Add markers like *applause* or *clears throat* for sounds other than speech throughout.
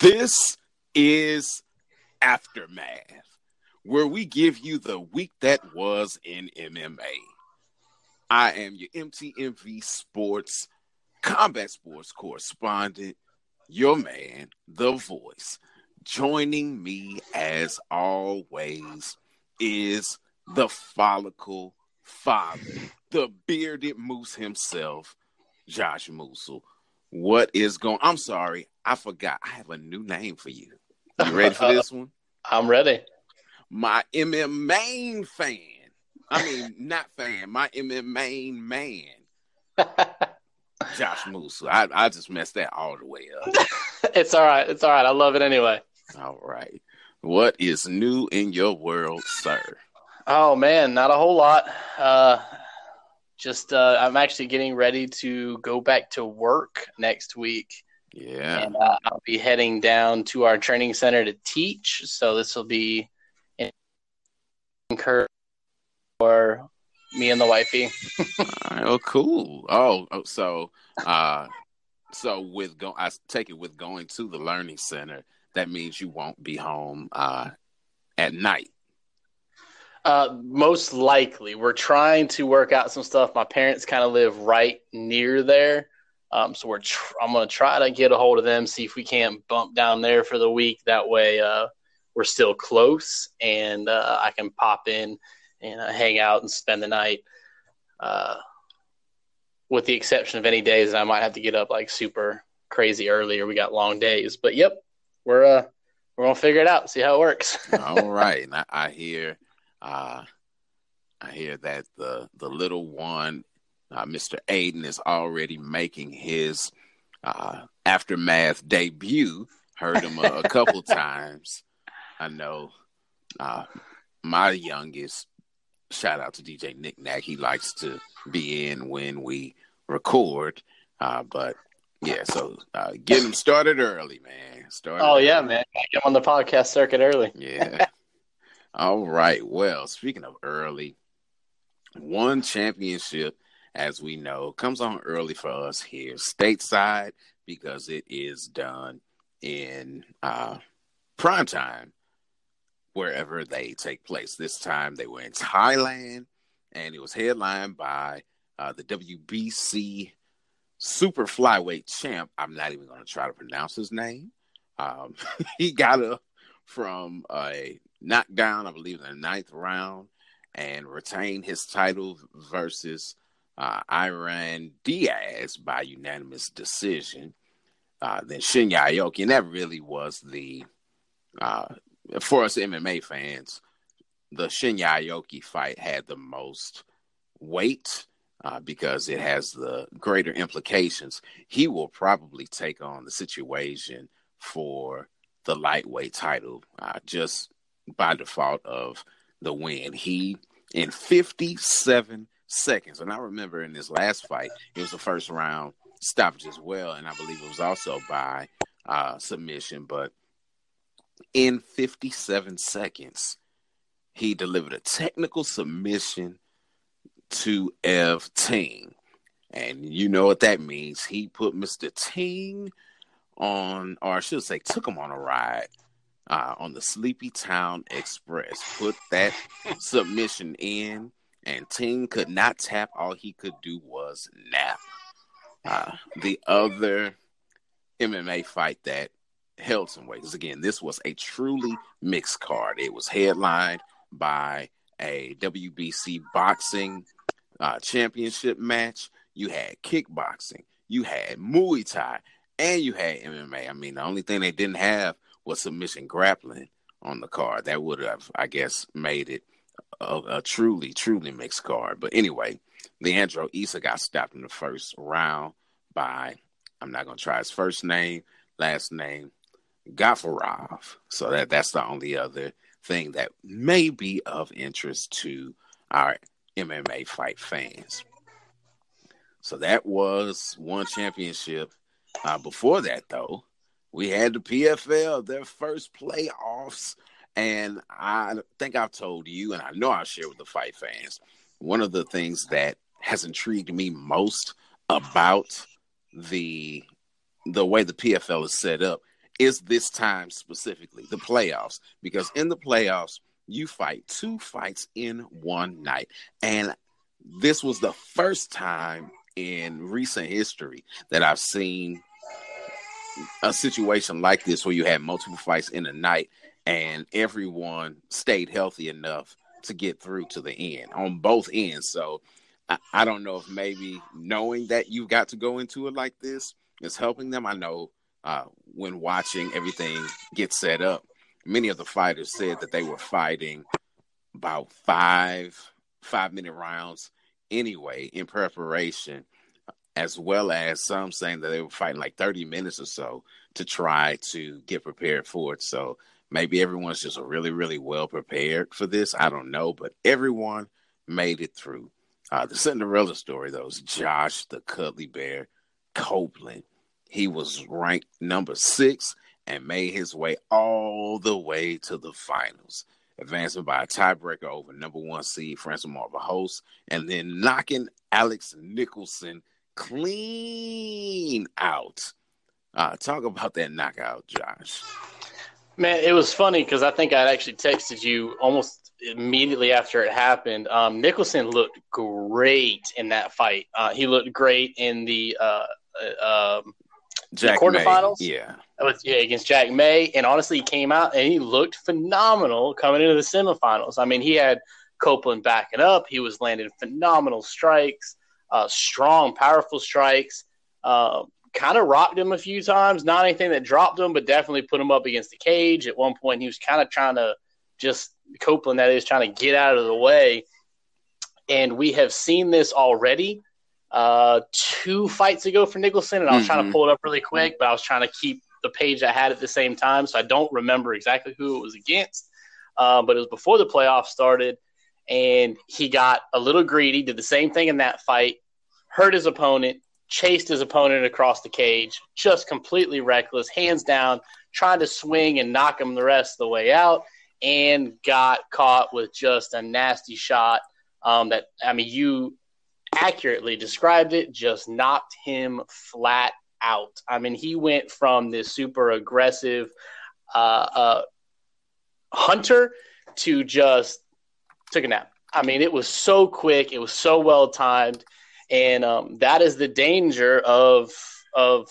This is Aftermath, where we give you the week that was in MMA. I am your MTMV Sports Combat Sports correspondent, your man, the voice. Joining me as always is the follicle father, the bearded moose himself, Josh Moosel. What is going? I'm sorry, I forgot. I have a new name for you. You ready for this one? *laughs* I'm ready. My MM main fan. I mean, not fan. My MM main man. *laughs* Josh Moose. I, I just messed that all the way up. *laughs* it's all right. It's all right. I love it anyway. All right. What is new in your world, sir? Oh man, not a whole lot. Uh, just uh, I'm actually getting ready to go back to work next week. Yeah. And uh, I'll be heading down to our training center to teach. So this will be incur for me and the wifey. *laughs* oh, cool. Oh, oh, so uh, so with go, I take it with going to the learning center. That means you won't be home uh, at night. Uh, most likely, we're trying to work out some stuff. My parents kind of live right near there, um, so we're tr- I'm going to try to get a hold of them, see if we can't bump down there for the week. That way, uh, we're still close, and uh, I can pop in and uh, hang out and spend the night. Uh, with the exception of any days that I might have to get up like super crazy early, or we got long days. But yep, we're uh, we're gonna figure it out, see how it works. All right, I, I hear uh, I hear that the the little one, uh, Mr. Aiden, is already making his uh, aftermath debut. Heard him a, a couple *laughs* times. I know uh, my youngest. Shout out to DJ Nick Nack. He likes to be in when we record. Uh, but yeah, so uh, get him started early, man. Start. Oh yeah, man. Get on the podcast circuit early. Yeah. All right. Well, speaking of early, one championship, as we know, comes on early for us here stateside because it is done in uh, prime time wherever they take place. This time they were in Thailand and it was headlined by uh, the WBC super flyweight champ. I'm not even going to try to pronounce his name. Um, *laughs* he got a from a knockdown, I believe, in the ninth round, and retained his title versus uh, Iran Diaz by unanimous decision. Uh, then Shinya Aoki, and that really was the uh, for us MMA fans, the Shinya Aoki fight had the most weight uh, because it has the greater implications. He will probably take on the situation for the lightweight title uh, just by default of the win. He in 57 seconds, and I remember in his last fight, it was the first round stoppage as well, and I believe it was also by uh, submission. But in 57 seconds, he delivered a technical submission to Ev Ting. And you know what that means. He put Mr. Ting on, or I should say, took him on a ride uh, on the Sleepy Town Express. Put that *laughs* submission in, and Ting could not tap. All he could do was nap. Uh, the other MMA fight that held some weight, because again, this was a truly mixed card. It was headlined by a WBC boxing uh, championship match. You had kickboxing, you had Muay Thai, and you had MMA. I mean, the only thing they didn't have was submission grappling on the card. That would have, I guess, made it a, a truly, truly mixed card. But anyway, Leandro Issa got stopped in the first round by, I'm not going to try his first name, last name, Gafarov. So that that's the only other thing that may be of interest to our MMA fight fans. So that was one championship. Uh, before that, though, we had the PFL, their first playoffs. And I think I've told you, and I know I'll share with the fight fans, one of the things that has intrigued me most about the the way the PFL is set up is this time specifically the playoffs because in the playoffs you fight two fights in one night and this was the first time in recent history that I've seen a situation like this where you had multiple fights in a night and everyone stayed healthy enough to get through to the end on both ends. So I, I don't know if maybe knowing that you've got to go into it like this is helping them. I know uh, when watching everything get set up, many of the fighters said that they were fighting about five five minute rounds anyway in preparation, as well as some saying that they were fighting like 30 minutes or so to try to get prepared for it. So maybe everyone's just really, really well prepared for this. I don't know, but everyone made it through. Uh, the Cinderella story, though, is Josh the Cuddly Bear Copeland. He was ranked number six and made his way all the way to the finals advancing by a tiebreaker over number one seed Francimar Barroso and then knocking Alex Nicholson clean out. Uh, talk about that knockout, Josh. Man, it was funny because I think I actually texted you almost immediately after it happened. Um, Nicholson looked great in that fight. Uh, he looked great in the uh, uh um, Jack the quarterfinals. May. Yeah. With, yeah, against Jack May. And honestly, he came out and he looked phenomenal coming into the semifinals. I mean, he had Copeland backing up. He was landing phenomenal strikes, uh, strong, powerful strikes. Uh, kind of rocked him a few times. Not anything that dropped him, but definitely put him up against the cage. At one point, he was kind of trying to just Copeland, that is, trying to get out of the way. And we have seen this already uh, two fights ago for Nicholson, and I was mm-hmm. trying to mm-hmm. pull it up really quick, but I was trying to keep the page I had at the same time, so I don't remember exactly who it was against. Uh, but it was before the playoffs started, and he got a little greedy, did the same thing in that fight, hurt his opponent, chased his opponent across the cage, just completely reckless, hands down, trying to swing and knock him the rest of the way out, and got caught with just a nasty shot. Um, that I mean, you accurately described it, just knocked him flat out. I mean, he went from this super aggressive uh, uh, hunter to just took a nap. I mean, it was so quick, it was so well timed, and um, that is the danger of of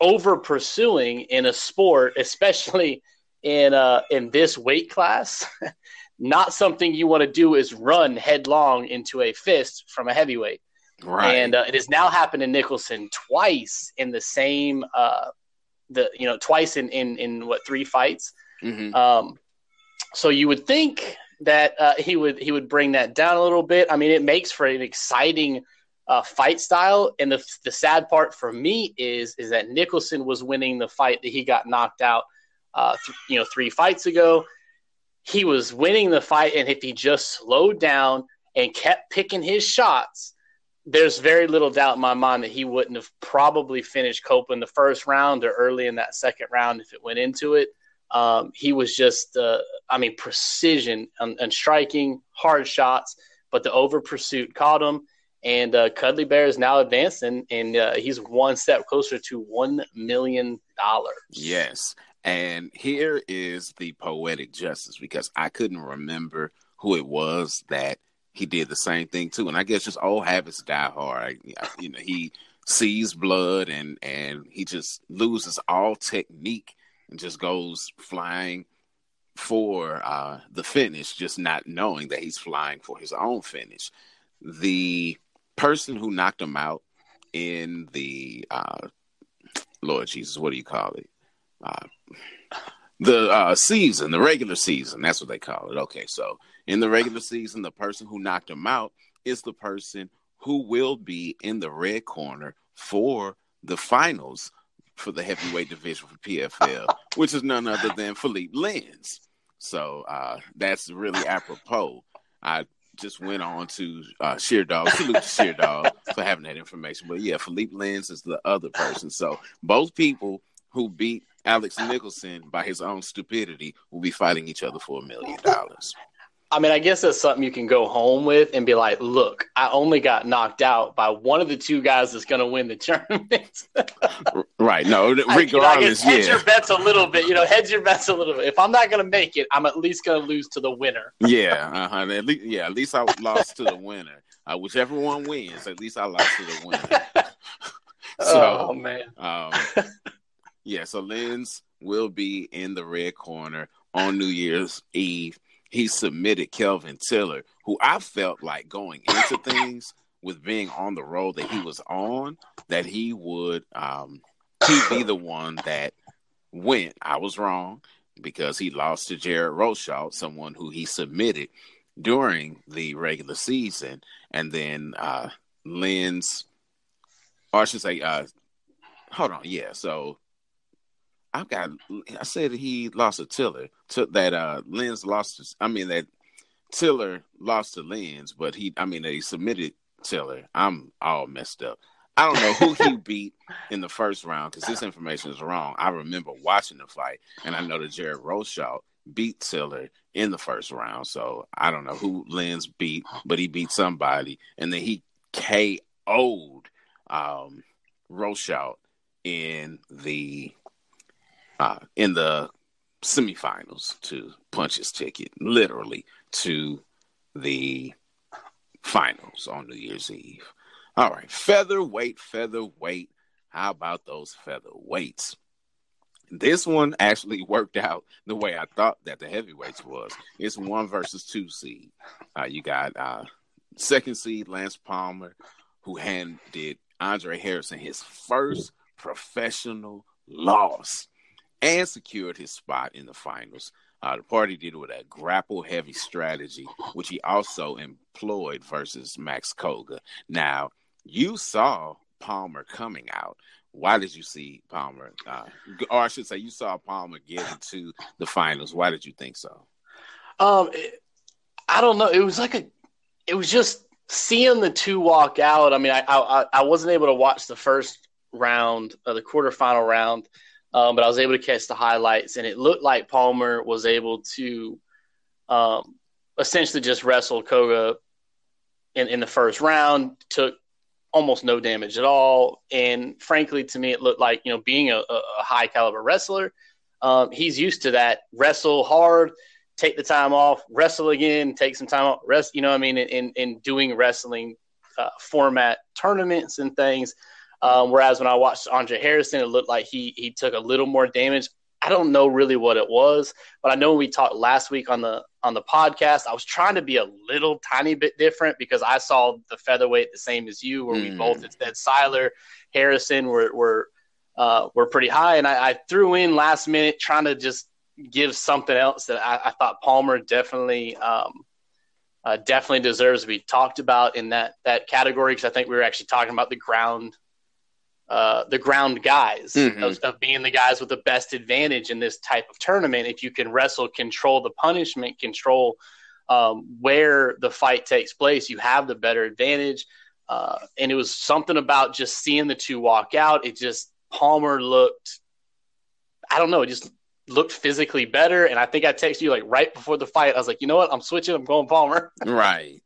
over pursuing in a sport, especially in uh, in this weight class. *laughs* not something you want to do is run headlong into a fist from a heavyweight. Right. And uh, it has now happened to Nicholson twice in the same, uh, the you know, twice in in in what three fights. Mm-hmm. Um, so you would think that uh, he would he would bring that down a little bit. I mean, it makes for an exciting uh, fight style. And the the sad part for me is is that Nicholson was winning the fight that he got knocked out, uh, th- you know, three fights ago he was winning the fight, and if he just slowed down and kept picking his shots, there's very little doubt in my mind that he wouldn't have probably finished Copeland the first round or early in that second round if it went into it. Um, he was just, uh, I mean, precision and, and, striking, hard shots, but the over pursuit caught him. And uh, Cuddly Bear is now advancing, and uh, he's one step closer to $1 million. Yes. And here is the poetic justice because I couldn't remember who it was that he did the same thing too. And I guess just old habits die hard. you know, he sees blood and and he just loses all technique and just goes flying for uh, the finish, just not knowing that he's flying for his own finish. The person who knocked him out in the uh, Lord Jesus, what do you call it? Uh, the uh, season, the regular season. That's what they call it. Okay, so in the regular season, the person who knocked him out is the person who will be in the red corner for the finals for the heavyweight division for PFL, *laughs* which is none other than Philippe Lins. So uh, that's really apropos. I just went on to uh, Dog. Salute to Dog for having that information. But yeah, Philippe Lins is the other person. So both people who beat Alex Nicholson by his own stupidity will be fighting each other for a million dollars. I mean, I guess that's something you can go home with and be like, look, I only got knocked out by one of the two guys that's going to win the tournament. right. No, *laughs* regardless, I, you know, hedge yeah. your bets a little bit. You know, hedge your bets a little bit. If I'm not going to make it, I'm at least going to lose to the winner. yeah. Uh-huh. At least, yeah. At least I lost to the winner. Uh, whichever one wins, at least I lost to the winner. *laughs* so, oh man. Um, yeah. So Lins will be in the red corner on New Year's Eve he submitted Kelvin Tiller, who I felt like going into things with being on the road that he was on, that he would um he'd be the one that went. I was wrong because he lost to Jared Rosholt, someone who he submitted during the regular season, and then uh Lins or I should say uh hold on, yeah, so I've got. I said he lost a Tiller. Took that uh Lins lost. To, I mean that Tiller lost to Lins, but he. I mean they submitted Tiller. I'm all messed up. I don't know who he *laughs* beat in the first round because this information is wrong. I remember watching the fight, and I know that Jared Rosholt beat Tiller in the first round. So I don't know who Lins beat, but he beat somebody, and then he KO'd um, Rosholt in the uh, in the semifinals to punch his ticket, literally to the finals on New Year's Eve. All right, featherweight, featherweight. How about those featherweights? This one actually *laughs* worked out the way I thought that the heavyweights was. It's one versus two seed. Uh, you got uh, second seed Lance Palmer, who handed Andre Harrison his first professional loss and secured his spot in the finals. Uh, the party did it with a grapple heavy strategy, which he also employed versus Max Coga. Now, you saw Palmer coming out. Why did you see Palmer? Uh, or I should say, you saw Palmer get into the finals. Why did you think so? Um, it, I don't know. It was like a, it was just seeing the two walk out. I mean, I I, I wasn't able to watch the first round, uh, the quarterfinal round. Um, but I was able to catch the highlights, and it looked like Palmer was able to um, essentially just wrestle Coga in, in the first round, took almost no damage at all. And frankly, to me, it looked like, you know, being a, a high caliber wrestler, um, he's used to that wrestle hard, take the time off, wrestle again, take some time off, rest, you know I mean, in, in doing wrestling uh, format tournaments and things. Um, whereas when I watched Andre Harrison, it looked like he he took a little more damage. I don't know really what it was, but I know we talked last week on the on the podcast. I was trying to be a little tiny bit different because I saw the featherweight the same as you, where mm. we both said Siler, Harrison were were uh, were pretty high, and I, I, threw in last minute trying to just give something else that I, I thought Palmer definitely um, uh, definitely deserves to be talked about in that that category because I think we were actually talking about the ground uh, the ground guys mm-hmm. of, of, being the guys with the best advantage in this type of tournament. If you can wrestle, control the punishment, control um, where the fight takes place, you have the better advantage. Uh, and it was something about just seeing the two walk out. It just Palmer looked, I don't know, it just looked physically better. And I think I texted you like right before the fight. I was like, you know what? I'm switching. I'm going Palmer. Right.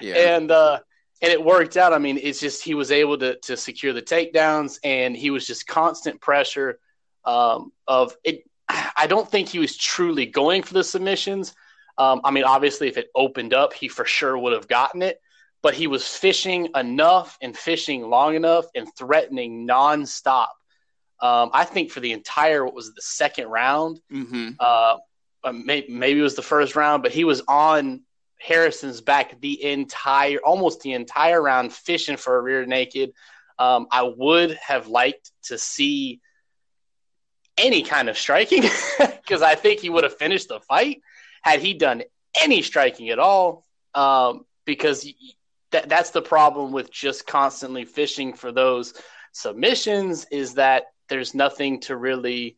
Yeah. *laughs* And uh, and it worked out. I mean, it's just he was able to to secure the takedowns, and he was just constant pressure um, of it. *sighs* I don't think he was truly going for the submissions. Um, I mean, obviously, if it opened up, he for sure would have gotten it. But he was fishing enough and fishing long enough and threatening nonstop. Um, I think for the entire what was the second round, mm-hmm. uh, maybe, maybe it was the first round, but he was on Harrison's back the entire, almost the entire round, fishing for a rear naked. Um, I would have liked to see any kind of striking *laughs* because I think he would have finished the fight had he done any striking at all. Um, because th- that's the problem with just constantly fishing for those submissions is that there's nothing to really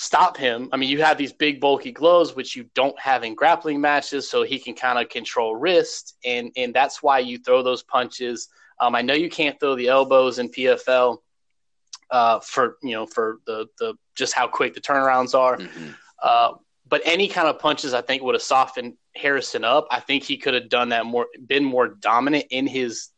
stop him. I mean, you have these big bulky gloves which you don't have in grappling matches, so he can kind of control wrist, and and that's why you throw those punches. Um, I know you can't throw the elbows in PFL uh, for you know for the the just how quick the turnarounds are. Mm-hmm. Uh, but any kind of punches, I think, would have softened Harrison up. I think he could have done that more, been more dominant in his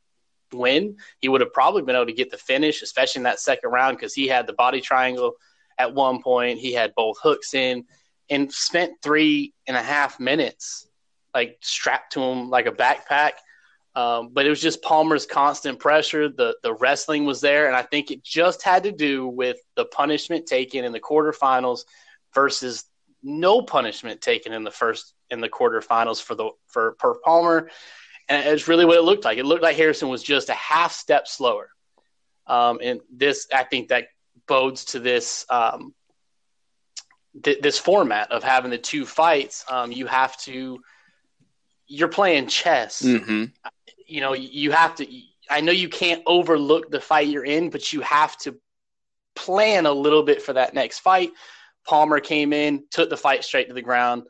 win. He would have probably been able to get the finish, especially in that second round, because he had the body triangle at one point. He had both hooks in and spent three and a half minutes like strapped to him like a backpack. Um, but it was just Palmer's constant pressure. The the wrestling was there, and I think it just had to do with the punishment taken in the quarterfinals versus no punishment taken in the first in the quarterfinals for the for per Palmer. And it's really what it looked like. It looked like Harrison was just a half step slower. Um, and this, I think, that bodes to this um, th- this format of having the two fights. Um, you have to you're playing chess. Mm-hmm. You know, you have to. I know you can't overlook the fight you're in, but you have to plan a little bit for that next fight. Palmer came in, took the fight straight to the ground.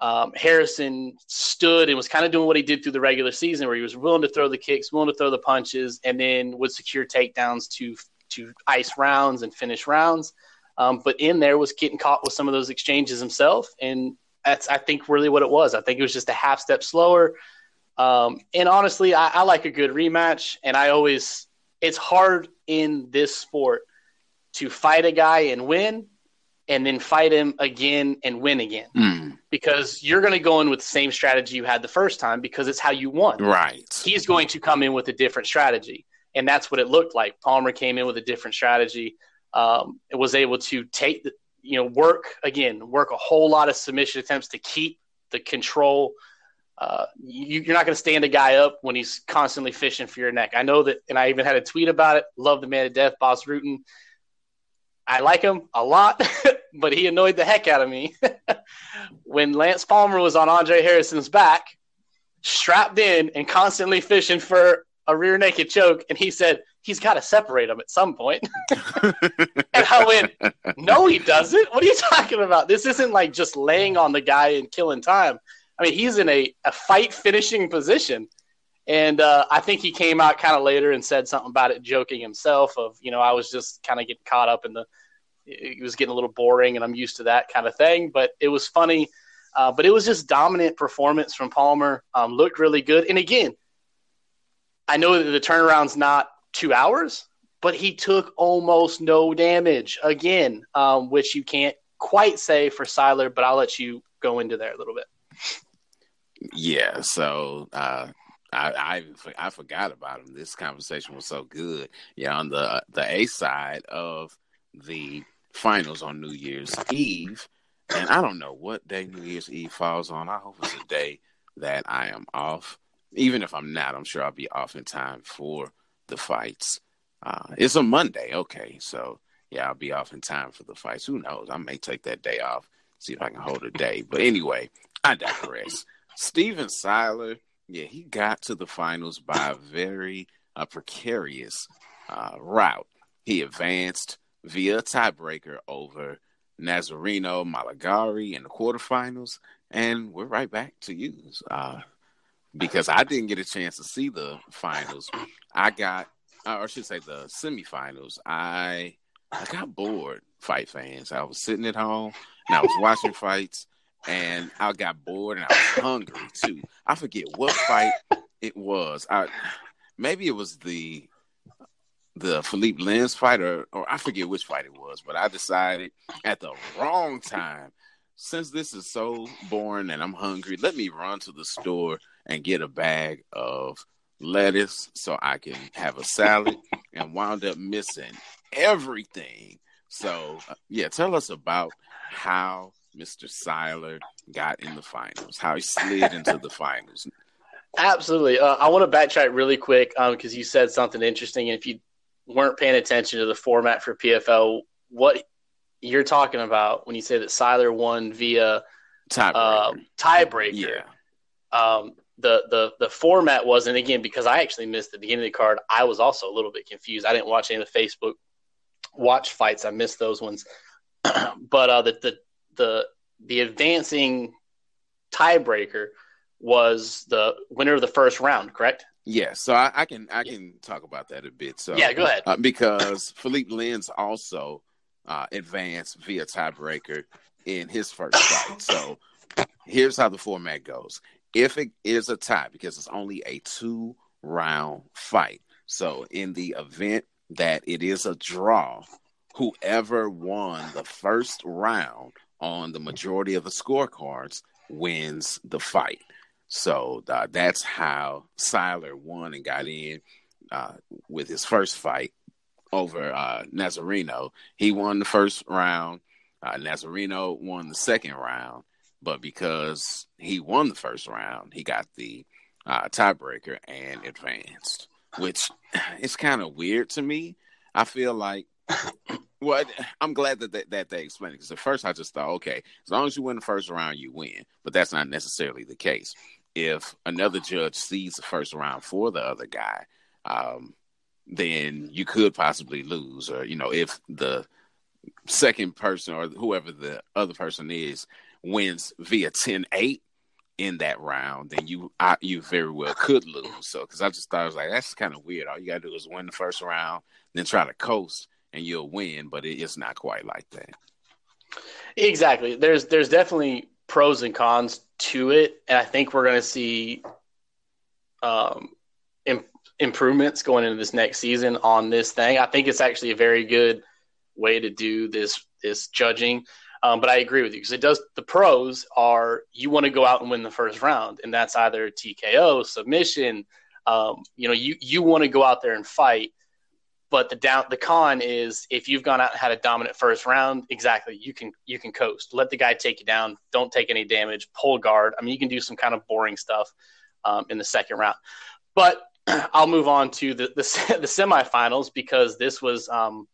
Um, Harrison stood and was kind of doing what he did through the regular season, where he was willing to throw the kicks, willing to throw the punches, and then would secure takedowns to to ice rounds and finish rounds. Um, but in there was getting caught with some of those exchanges himself, and that's I think really what it was. I think it was just a half step slower. Um, and honestly, I, I like a good rematch, and I always it's hard in this sport to fight a guy and win, and then fight him again and win again. Mm. Because you're going to go in with the same strategy you had the first time because it's how you won. Right. He's going to come in with a different strategy. And that's what it looked like. Palmer came in with a different strategy. Um, was able to take the, you know, work again, work a whole lot of submission attempts to keep the control. Uh, you, are not going to stand a guy up when he's constantly fishing for your neck. I know that, and I even had a tweet about it. Love the man to death, Bas Rutten. I like him a lot, *laughs* but he annoyed the heck out of me *laughs* when Lance Palmer was on Andre Harrison's back, strapped in and constantly fishing for a rear naked choke, and he said, he's got to separate them at some point. *laughs* and I went, no, he doesn't. What are you talking about? This isn't like just laying on the guy and killing time. I mean, he's in a, a fight finishing position. And uh, I think he came out kind of later and said something about it, joking himself of, you know, I was just kind of getting caught up in the, it was getting a little boring and I'm used to that kind of thing. But it was funny. Uh, but it was just dominant performance from Palmer. Um, looked really good. And again, I know that the turnaround's not two hours, but he took almost no damage again, um, which you can't quite say for Siler, but I'll let you go into there a little bit. Yeah, so uh, I, I I forgot about him. This conversation was so good. Yeah, on the the A side of the finals on New Year's Eve, and I don't know what day New Year's Eve falls on. I hope it's a day that I am off. Even if I'm not, I'm sure I'll be off in time for the fights. Uh, it's a Monday, okay, so yeah, I'll be off in time for the fights. Who knows? I may take that day off, see if I can hold a day. But anyway, I digress. Steven Siler, yeah, he got to the finals by a very uh, precarious uh, route. He advanced via tiebreaker over Nazareno Malegarie in the quarterfinals, and we're right back to you. Uh, because I didn't get a chance to see the finals. I got, uh, or I should say, the semifinals. I I got bored. Fight fans. I was sitting at home and I was watching fights, and I got bored and I was hungry too. I forget what fight it was. I maybe it was the the Philippe Lins fight, or, or I forget which fight it was, but I decided at the wrong time since this is so boring and I'm hungry, let me run to the store and get a bag of lettuce so I can have a salad *laughs* and wound up missing everything. So, uh, yeah, tell us about how Mr. Siler got in the finals, how he slid into the finals. Absolutely. Uh, I want to backtrack really quick because um, you said something interesting. And if you weren't paying attention to the format for PFL, what you're talking about when you say that Siler won via tiebreaker. Uh, tiebreaker. Yeah. Um, the the the format was, and again, because I actually missed the beginning of the card, I was also a little bit confused. I didn't watch any of the Facebook watch fights. I missed those ones. *clears throat* but uh, the the the the advancing tiebreaker was the winner of the first round, correct? Yeah, so I, I can I can talk about that a bit. So yeah, go ahead. Uh, because *laughs* Philippe Lins also uh, advanced via tiebreaker in his first fight. So here's how the format goes. If it is a tie, because it's only a two round fight. So in the event that it is a draw, whoever won the first round on the majority of the scorecards wins the fight. So uh, that's how Siler won and got in uh, with his first fight over uh, Nazareno. He won the first round. Uh, Nazareno won the second round, but because he won the first round, he got the uh, tiebreaker and advanced, which *sighs* is kind of weird to me. I feel like, *laughs* well, I'm glad that they, that they explained it because at first I just thought, okay, as long as you win the first round, you win, but that's not necessarily the case. If another judge sees the first round for the other guy, um, then you could possibly lose, or you know, if the second person or whoever the other person is wins via 10-8 in that round, then you I, you very well could lose. So because I just thought I was like that's kind of weird. All you gotta do is win the first round, then try to coast, and you'll win. But it, it's not quite like that. Exactly. There's there's definitely pros and cons to it, and I think we're gonna see um, Im- improvements going into this next season on this thing. I think it's actually a very good way to do this this judging. Um, but I agree with you because it does. The pros are you want to go out and win the first round, and that's either TKO, submission. Um, you know, you you want to go out there and fight. But the down the con is if you've gone out and had a dominant first round, exactly you can you can coast. Let the guy take you down. Don't take any damage. Pull guard. I mean, you can do some kind of boring stuff um, in the second round. But *clears throat* I'll move on to the the, *laughs* the semifinals because this was um,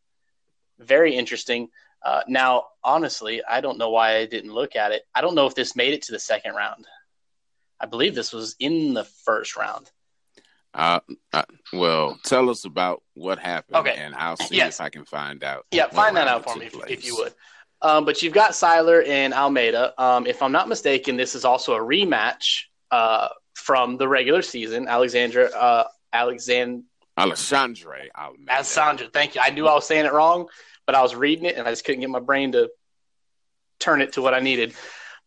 very interesting. Uh, now, honestly, I don't know why I didn't look at it. I don't know if this made it to the second round. I believe this was in the first round. Uh, uh, well, tell us about what happened, okay. and I'll see yes. if I can find out. Yeah, find that out for me if, if, you would. Um, but you've got Siler and Almeida. Um, if I'm not mistaken, this is also a rematch uh, from the regular season. Alexandra, uh, Alexand- Alexandre Almeida. Alexandra, thank you. I knew I was saying it wrong but I was reading it and I just couldn't get my brain to turn it to what I needed.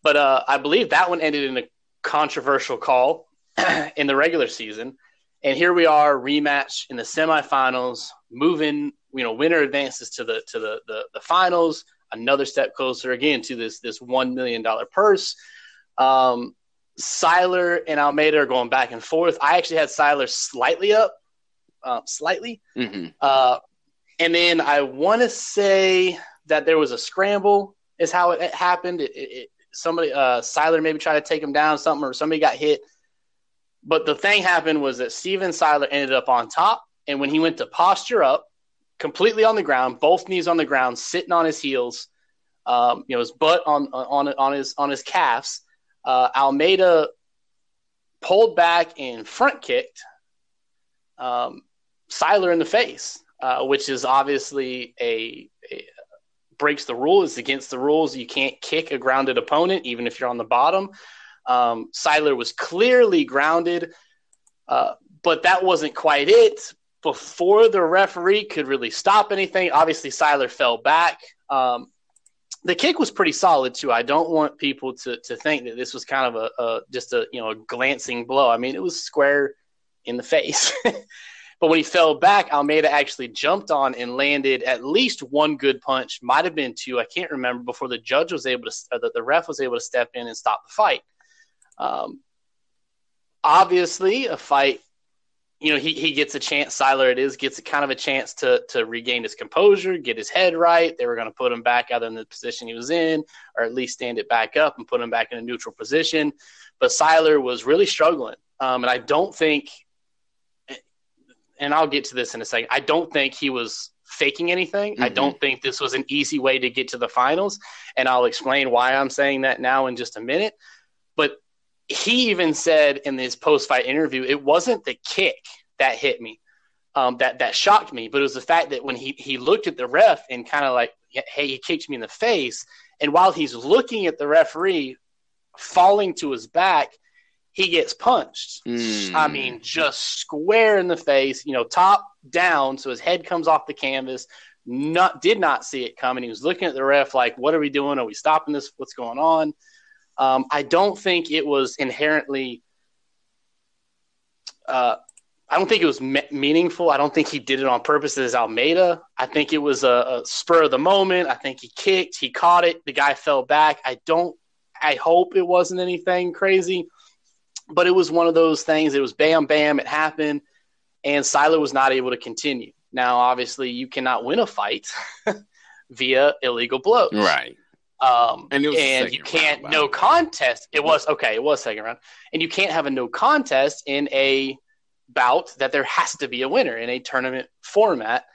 But uh, I believe that one ended in a controversial call *clears throat* in the regular season. And here we are, rematch in the semifinals, moving, you know, winner advances to the to the the, the finals, another step closer again to this this one million dollar purse. Um, Siler and Almeida are going back and forth. I actually had Siler slightly up, uh, slightly. Mm-hmm. Uh, and then I want to say that there was a scramble, is how it, happened. It, it, somebody, uh, Siler maybe tried to take him down, something, or somebody got hit. But the thing happened was that Steven Siler ended up on top, and when he went to posture up, completely on the ground, both knees on the ground, sitting on his heels, um, you know, his butt on on on his on his calves. Uh, Almeida pulled back and front kicked um, Siler in the face. Uh, which is obviously a, a, breaks the rule. It's against the rules. You can't kick a grounded opponent, even if you're on the bottom. Um, Siler was clearly grounded, uh, but that wasn't quite it. Before the referee could really stop anything, obviously Siler fell back. Um, the kick was pretty solid too. I don't want people to to think that this was kind of a, a just a you know a glancing blow. I mean, it was square in the face. *laughs* But when he fell back, Almeida actually jumped on and landed at least one good punch, might have been two. I can't remember before the judge was able to, or the, the ref was able to step in and stop the fight. Um, obviously, a fight. You know, he, he gets a chance. Siler, it is, gets a kind of a chance to to regain his composure, get his head right. They were going to put him back either in the position he was in, or at least stand it back up and put him back in a neutral position. But Siler was really struggling, um, and I don't think and I'll get to this in a second. I don't think he was faking anything. Mm-hmm. I don't think this was an easy way to get to the finals, and I'll explain why I'm saying that now in just a minute. But he even said in this post-fight interview, it wasn't the kick that hit me, um, that that shocked me, but it was the fact that when he he looked at the ref and kind of like, hey, he kicked me in the face, and while he's looking at the referee, falling to his back he gets punched. Mm. I mean, just square in the face, you know, top down. So his head comes off the canvas. Not did not see it coming. He was looking at the ref like, "What are we doing? Are we stopping this? What's going on?" Um, I don't think it was inherently. Uh, I don't think it was me- meaningful. I don't think he did it on purpose as Almeida. I think it was a, a, spur of the moment. I think he kicked, he caught it, the guy fell back. I don't. I hope it wasn't anything crazy, but it was one of those things. It was bam, bam, it happened, and Siler was not able to continue. Now, obviously, you cannot win a fight *laughs* via illegal blows, right? Um, and, and you can't round, no contest. It was okay. It was second round, and you can't have a no contest in a bout that there has to be a winner in a tournament format.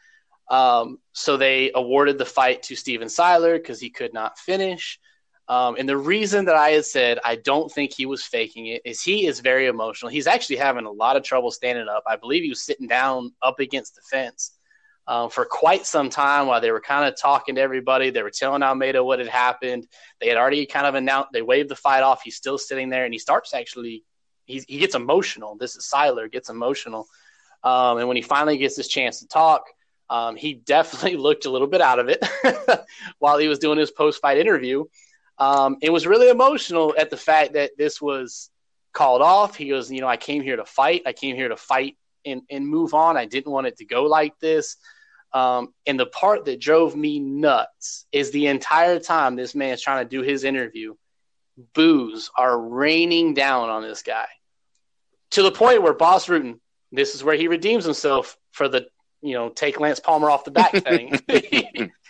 Um, so they awarded the fight to Steven Siler because he could not finish. Um, and the reason that I had said I don't think he was faking it is he is very emotional. He's actually having a lot of trouble standing up. I believe he was sitting down up against the fence um, for quite some time while they were kind of talking to everybody. They were telling Almeida what had happened. They had already kind of announced, they waved the fight off. He's still sitting there and he starts actually, he's, he gets emotional. This is Siler, gets emotional. Um, and when he finally gets his chance to talk, um, he *laughs* definitely looked a little bit out of it *laughs* while he was doing his post fight interview. Um, it was really emotional at the fact that this was called off. He goes, you know, I came here to fight. I came here to fight and, and move on. I didn't want it to go like this. Um, and the part that drove me nuts is the entire time this man's trying to do his interview, boos are raining down on this guy to the point where Bas Rutten, this is where he redeems himself for the, you know, take Lance Palmer off the back thing. *laughs* *laughs*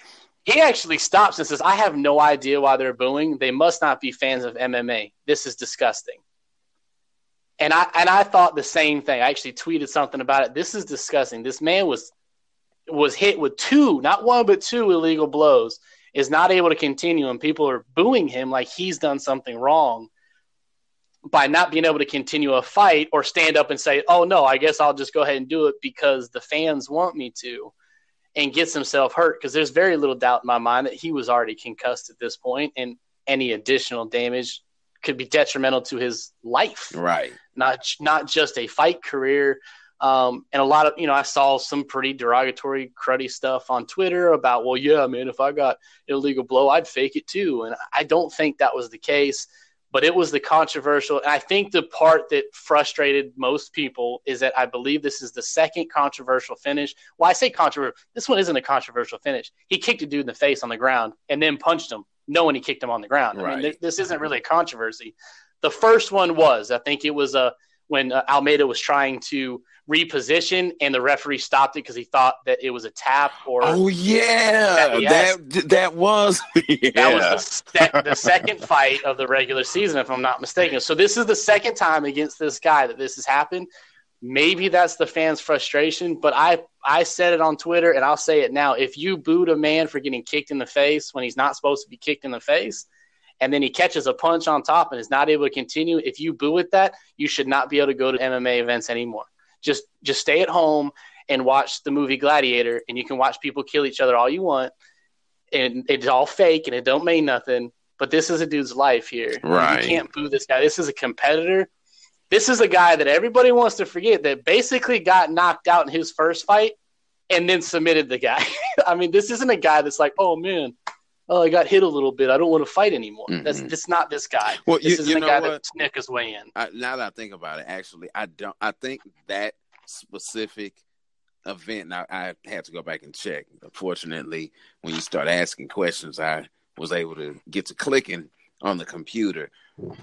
he actually stops and says, I have no idea why they're booing. They must not be fans of MMA. This is disgusting. And I and I thought the same thing. I actually tweeted something about it. This is disgusting. This man was was hit with two, not one but two illegal blows, is not able to continue, and people are booing him like he's done something wrong by not being able to continue a fight or stand up and say, "Oh no, I guess I'll just go ahead and do it because the fans want me to." And gets himself hurt because there's very little doubt in my mind that he was already concussed at this point, and any additional damage could be detrimental to his life. Right. Not not just a fight career. Um, and a lot of you know, I saw some pretty derogatory, cruddy stuff on Twitter about, well, yeah, man, if I got illegal blow, I'd fake it too. And I don't think that was the case. But it was the controversial. And I think the part that frustrated most people is that I believe this is the second controversial finish. Well, I say controversial. This one isn't a controversial finish. He kicked a dude in the face on the ground and then punched him knowing he kicked him on the ground. Right. I mean, th- this isn't really a controversy. The first one was, I think it was uh, when uh, Almeida was trying to reposition and the referee stopped it because he thought that it was a tap or oh yeah. That that was yeah. *laughs* that was the, the second fight of the regular season if i'm not mistaken. So this is the second time against this guy that this has happened. Maybe that's the fans frustration but i i said it on twitter and i'll say it now. If you booed a man for getting kicked in the face when he's not supposed to be kicked in the face and then he catches a punch on top and is not able to continue if you boo at that you should not be able to go to mma events anymore just just stay at home and watch the movie gladiator and you can watch people kill each other all you want. And it's all fake and it don't mean nothing but this is a dude's life here. Right. you can't boo this guy. This is a competitor. This is a guy that everybody wants to forget that basically got knocked out in his first fight and then submitted the guy. *laughs* I mean, this isn't a guy that's like, oh man, oh I got hit a little bit, I don't want to fight anymore. Mm-hmm. That's just not this guy. Well, this you, isn't you a guy what? that snick his way in. I, now that I think about it, actually, I don't. I think that specific event. Now I had to go back and check. Unfortunately, when you start asking questions, I was able to get to clicking on the computer.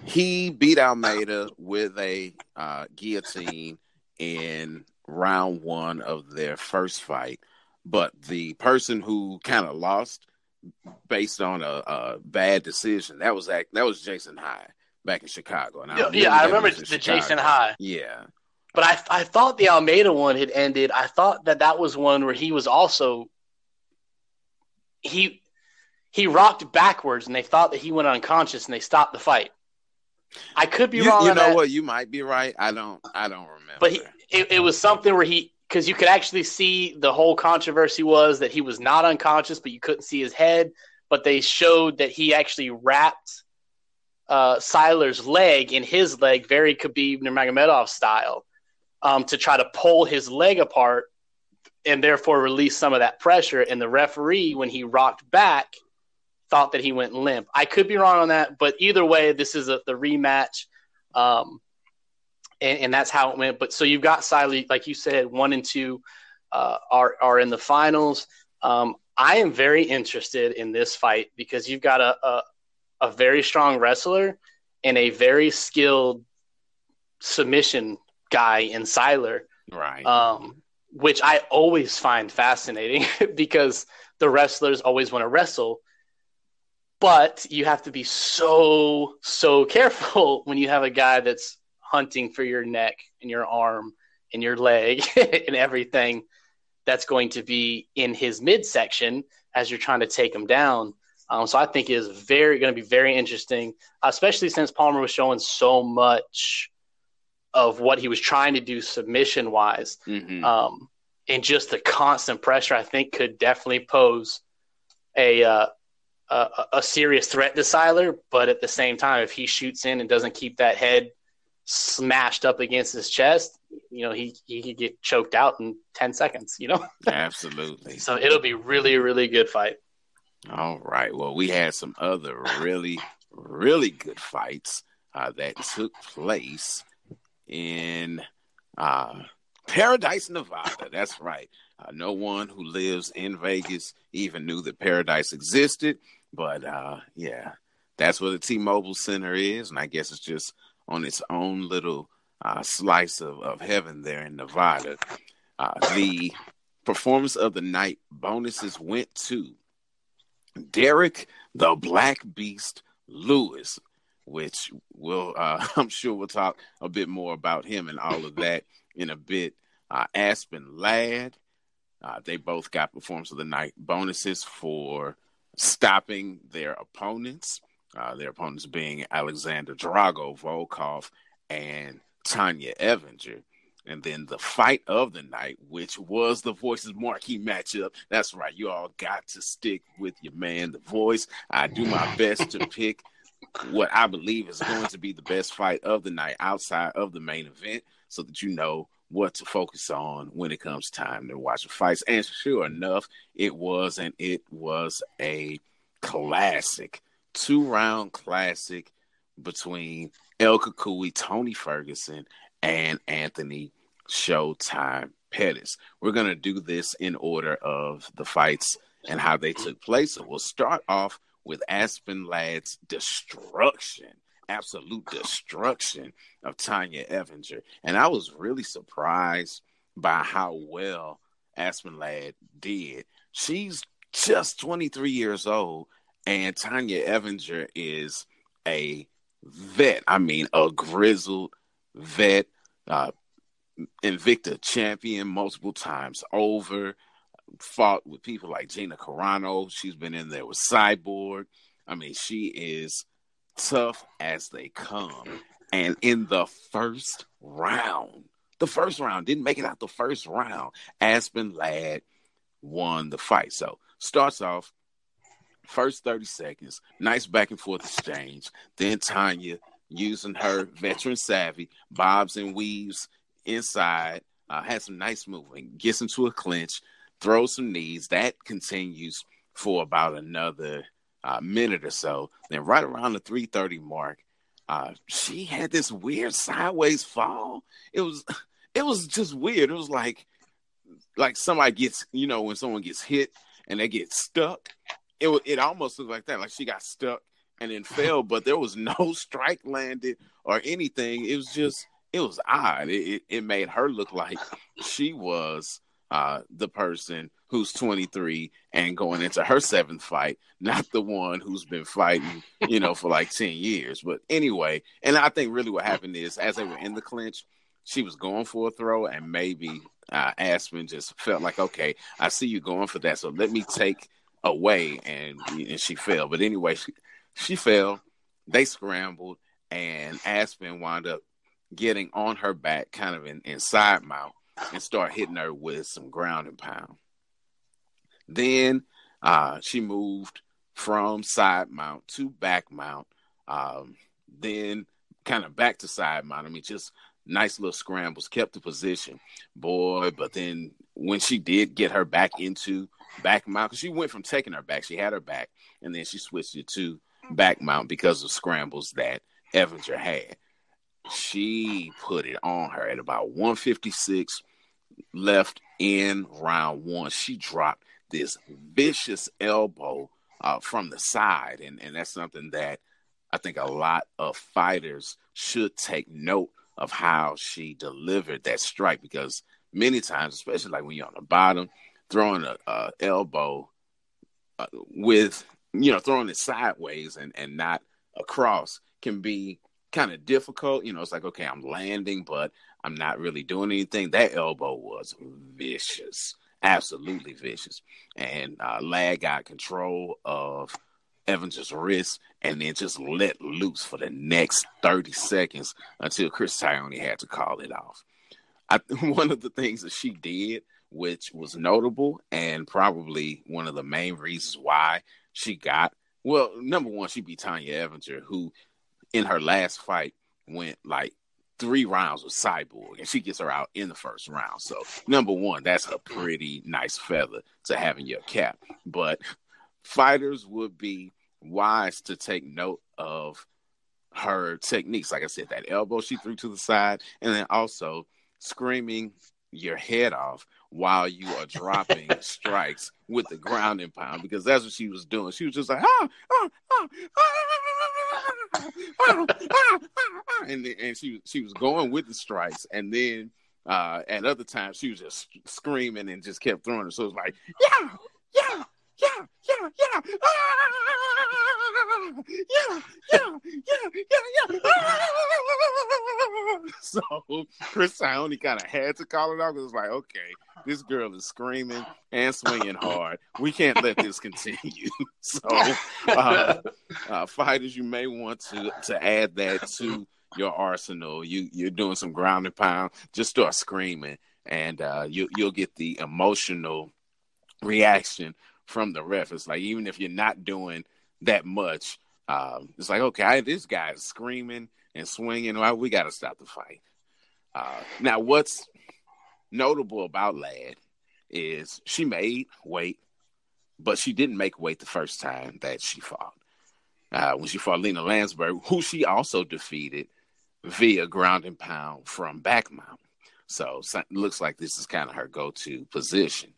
He beat Almeida with a uh, guillotine in round one of their first fight. But the person who kind of lost based on a, a, bad decision that was that was Jason High back in Chicago. And I yeah, yeah I remember the Chicago. Jason High. Yeah, but I I thought the Almeida one had ended. I thought that that was one where he was also he he rocked backwards and they thought that he went unconscious and they stopped the fight. I could be you, wrong. You know that. what? You might be right. I don't. I don't remember. But he, it, it was something where he because you could actually see the whole controversy was that he was not unconscious, but you couldn't see his head. But they showed that he actually wrapped uh, Siler's leg in his leg, very Khabib Nurmagomedov style, um, to try to pull his leg apart and therefore release some of that pressure. And the referee, when he rocked back thought that he went limp. I could be wrong on that, but either way, this is a, the rematch. Um, and, and, that's how it went. But so you've got Siler, like you said, one and two uh, are are in the finals. Um, I am very interested in this fight because you've got a, a, a very strong wrestler and a very skilled submission guy in Siler, right? Um, which I always find fascinating *laughs* because the wrestlers always want to wrestle, but you have to be so so *laughs* careful when you have a guy that's hunting for your neck and your arm and your leg *laughs* and everything that's going to be in his midsection as you're trying to take him down. Um, so I think it is very going to be very interesting, especially since Palmer was showing so much of what he was trying to do submission wise. Mm-hmm. Um, and just the constant pressure, I think, could definitely pose a uh, a, a, serious threat to Siler. But at the same time, if he shoots in and doesn't keep that head smashed up against his chest, you know, he he could get choked out in ten seconds. You know, *laughs* absolutely. so it'll be really really good fight. All right. Well, we had some other really really good fights uh, that took place in uh, Paradise, Nevada. That's right. Uh, no one who lives in Vegas even knew that Paradise existed. But uh, yeah, that's where the T-Mobile Center is, and I guess it's just on its own little uh, slice of, of heaven there in Nevada. Uh, the performance of the night bonuses went to Derrick the Black Beast Lewis, which will uh, *laughs* I'm sure we'll talk a bit more about him and all of that in a bit. Uh, Aspen Ladd, uh, they both got performance of the night bonuses for stopping their opponents. Uh, their opponents being Alexander Drago Volkov and Tonya Evinger. And then the fight of the night, which was the Voices marquee matchup. That's right. You all got to stick with your man, the voice. I do my best to *laughs* pick what I believe is going to be the best fight of the night outside of the main event so that you know what to focus on when it comes time to watch the fights. And sure enough, it was, and it was a classic, two round classic between El Cucuy, Tony Ferguson, and Anthony Showtime Pettis. We're going to do this in order of the fights and how they took place. So we'll start off with Aspen Ladd's destruction, absolute destruction of Tonya Evinger. And I was really surprised by how well Aspen Ladd did. She's just 23 years old, and Tonya Evinger is a vet. I mean, a grizzled vet, uh, Invicta champion multiple times over fought with people like Gina Carano. She's been in there with Cyborg. I mean, she is tough as they come. And in the first round, the first round didn't make it out the first round. Aspen Ladd won the fight. So starts off first 30 seconds, nice back and forth exchange. Then Tanya using her veteran savvy, bobs and weaves inside, uh, had some nice movement, gets into a clinch, throws some knees. That continues for about another uh, minute or so. Then right around the 330 mark, uh, she had this weird sideways fall. It was *laughs* it was just weird. It was like like somebody gets, you know, when someone gets hit and they get stuck. It it almost looked like that. Like she got stuck and then fell, *laughs* but there was no strike landed or anything. It was just it was odd. It, it, it made her look like she was uh, the person who's 23 and going into her seventh fight, not the one who's been fighting, you know, for like 10 years. But anyway, and I think really what happened is as they were in the clinch, she was going for a throw, and maybe uh, Aspen just felt like, okay, I see you going for that, so let me take away, and, and she fell. But anyway, she, she fell. They scrambled, and Aspen wound up getting on her back, kind of in, in side mount, and start hitting her with some ground and pound. Then uh, she moved from side mount to back mount, um, then kind of back to side mount. I mean, just nice little scrambles, kept the position, boy. But then when she did get her back into back mount, because she went from taking her back, she had her back, and then she switched it to back mount because of scrambles that Evinger had. She put it on her at about 156 left in round one. She dropped this vicious elbow uh, from the side, and, and that's something that I think a lot of fighters should take note of how she delivered that strike because many times, especially like when you're on the bottom, throwing a, a elbow uh, with you know throwing it sideways and and not across can be kind of difficult. You know, it's like okay, I'm landing, but I'm not really doing anything. That elbow was vicious, absolutely vicious, and uh, Ladd got control of Evans' wrist and then just let loose for the next 30 seconds until Chris Tognoni had to call it off. I, *laughs* one of the things that she did, which was notable and probably one of the main reasons why she got, well, number one, she beat Tonya Evinger, who in her last fight went like three rounds with Cyborg, and she gets her out in the first round. So, number one, that's a pretty nice feather to have in your cap. But fighters would be wise to take note of her techniques. Like I said, that elbow she threw to the side, and then also screaming your head off while you are dropping *laughs* strikes with the ground and pound because that's what she was doing. She was just like, ah, ah, ah, ah, ah, ah, ah, and and she she was going with the strikes, and then uh, at other times she was just screaming and just kept throwing it. So it was like, yeah, yeah, yeah, yeah, yeah, ah, yeah, yeah, yeah, yeah, yeah. Ah. *laughs* So Chris Tognoni kind of had to call it off. It was like, okay, this girl is screaming and swinging hard. We can't let this continue. *laughs* so, uh, uh, fighters, you may want to to add that to your arsenal. You you're doing some ground and pound. Just start screaming, and uh, you you'll get the emotional reaction from the ref. It's like even if you're not doing that much, um, it's like okay, this guy's screaming and swinging. We got to stop the fight. Uh, now, what's notable about Ladd is she made weight, but she didn't make weight the first time that she fought. Uh, when she fought Lina Länsberg, who she also defeated via ground and pound from back mount. So, so looks like this is kind of her go-to position.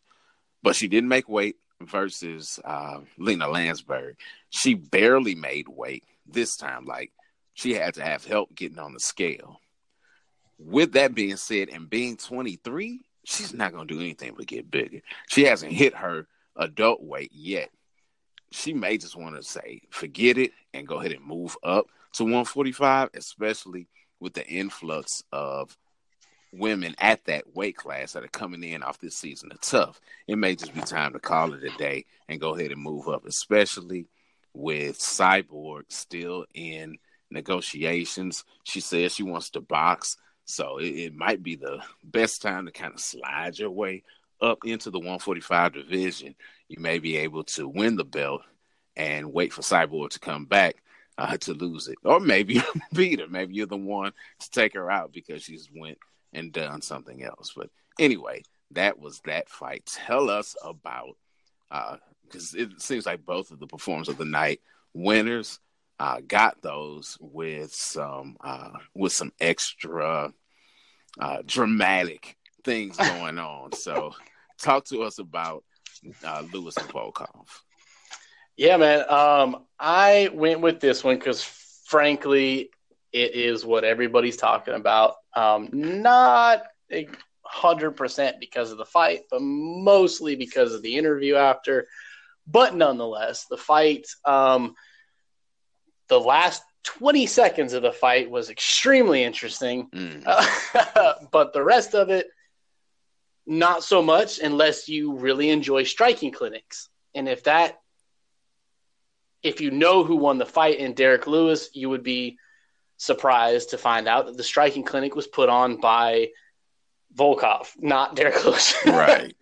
But she didn't make weight versus uh, Lina Länsberg. She barely made weight this time. Like she had to have help getting on the scale. With that being said, and being 23, she's not going to do anything but get bigger. She hasn't hit her adult weight yet. She may just want to say, forget it and go ahead and move up to 145, especially with the influx of women at that weight class that are coming in off this season of TUF. It may just be time to call it a day and go ahead and move up, especially with Cyborg still in negotiations. She says she wants to box, so it, it might be the best time to kind of slide your way up into the 145 division. You may be able to win the belt and wait for Cyborg to come back uh, to lose it, or maybe *laughs* beat her. Maybe you're the one to take her out because she's went and done something else. But anyway, that was that fight. Tell us about because uh, it seems like both of the performers of the night winners uh, got those with some uh, with some extra uh, dramatic things *laughs* going on. So, talk to us about uh, Lewis and Volkov. Yeah, man. Um, I went with this one because, frankly, it is what everybody's talking about. Um, not a hundred percent because of the fight, but mostly because of the interview after. But nonetheless, the fight, um, the last 20 seconds of the fight was extremely interesting, mm. uh, *laughs* but the rest of it, not so much unless you really enjoy striking clinics. And if that, if you know who won the fight in Derrick Lewis, you would be surprised to find out that the striking clinic was put on by Volkov, not Derrick Lewis. *laughs* right.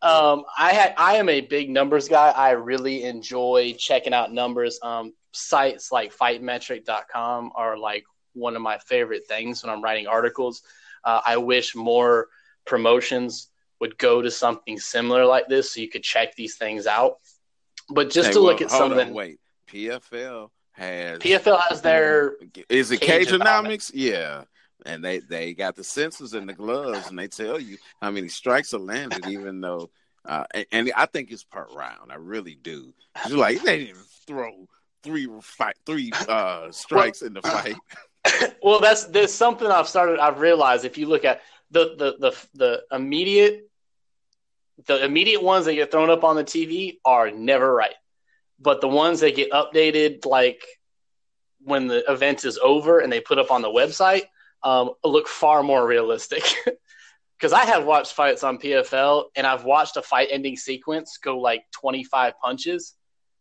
Um, I had I am a big numbers guy. I really enjoy checking out numbers. Um, sites like fightmetric.com are like one of my favorite things when I'm writing articles. Uh, I wish more promotions would go to something similar like this, so you could check these things out. But just Hey, to well, look at something, On, wait, PFL has PFL has their is it Cagenomics. Yeah. And they, they got the sensors in the gloves, and they tell you how many strikes are landed, even though, uh, and, and I think it's per round. I really do. It's like they didn't throw three fight three uh, strikes in the fight. *laughs* well, that's there's something I've started. I've realized if you look at the the the the immediate the immediate ones that get thrown up on the TV are never right, but the ones that get updated like when the event is over and they put up on the website um, look far more realistic. *laughs* Because I have watched fights on PFL and I've watched a fight ending sequence go like 25 punches,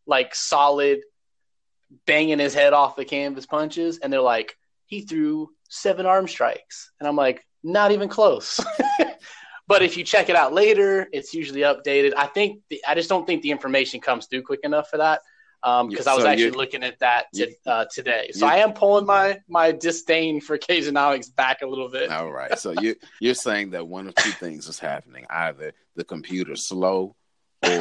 like solid banging his head off the canvas punches, and they're like, he threw seven arm strikes. And I'm like, not even close. *laughs* but if you check it out later, it's usually updated. I think the, I just don't think the information comes through quick enough for that. Because Yeah, I was so actually looking at that to, uh, today, so I am pulling my my disdain for Cagenomics back a little bit. All right. So you you're saying that one of two things is happening: either the computer's slow,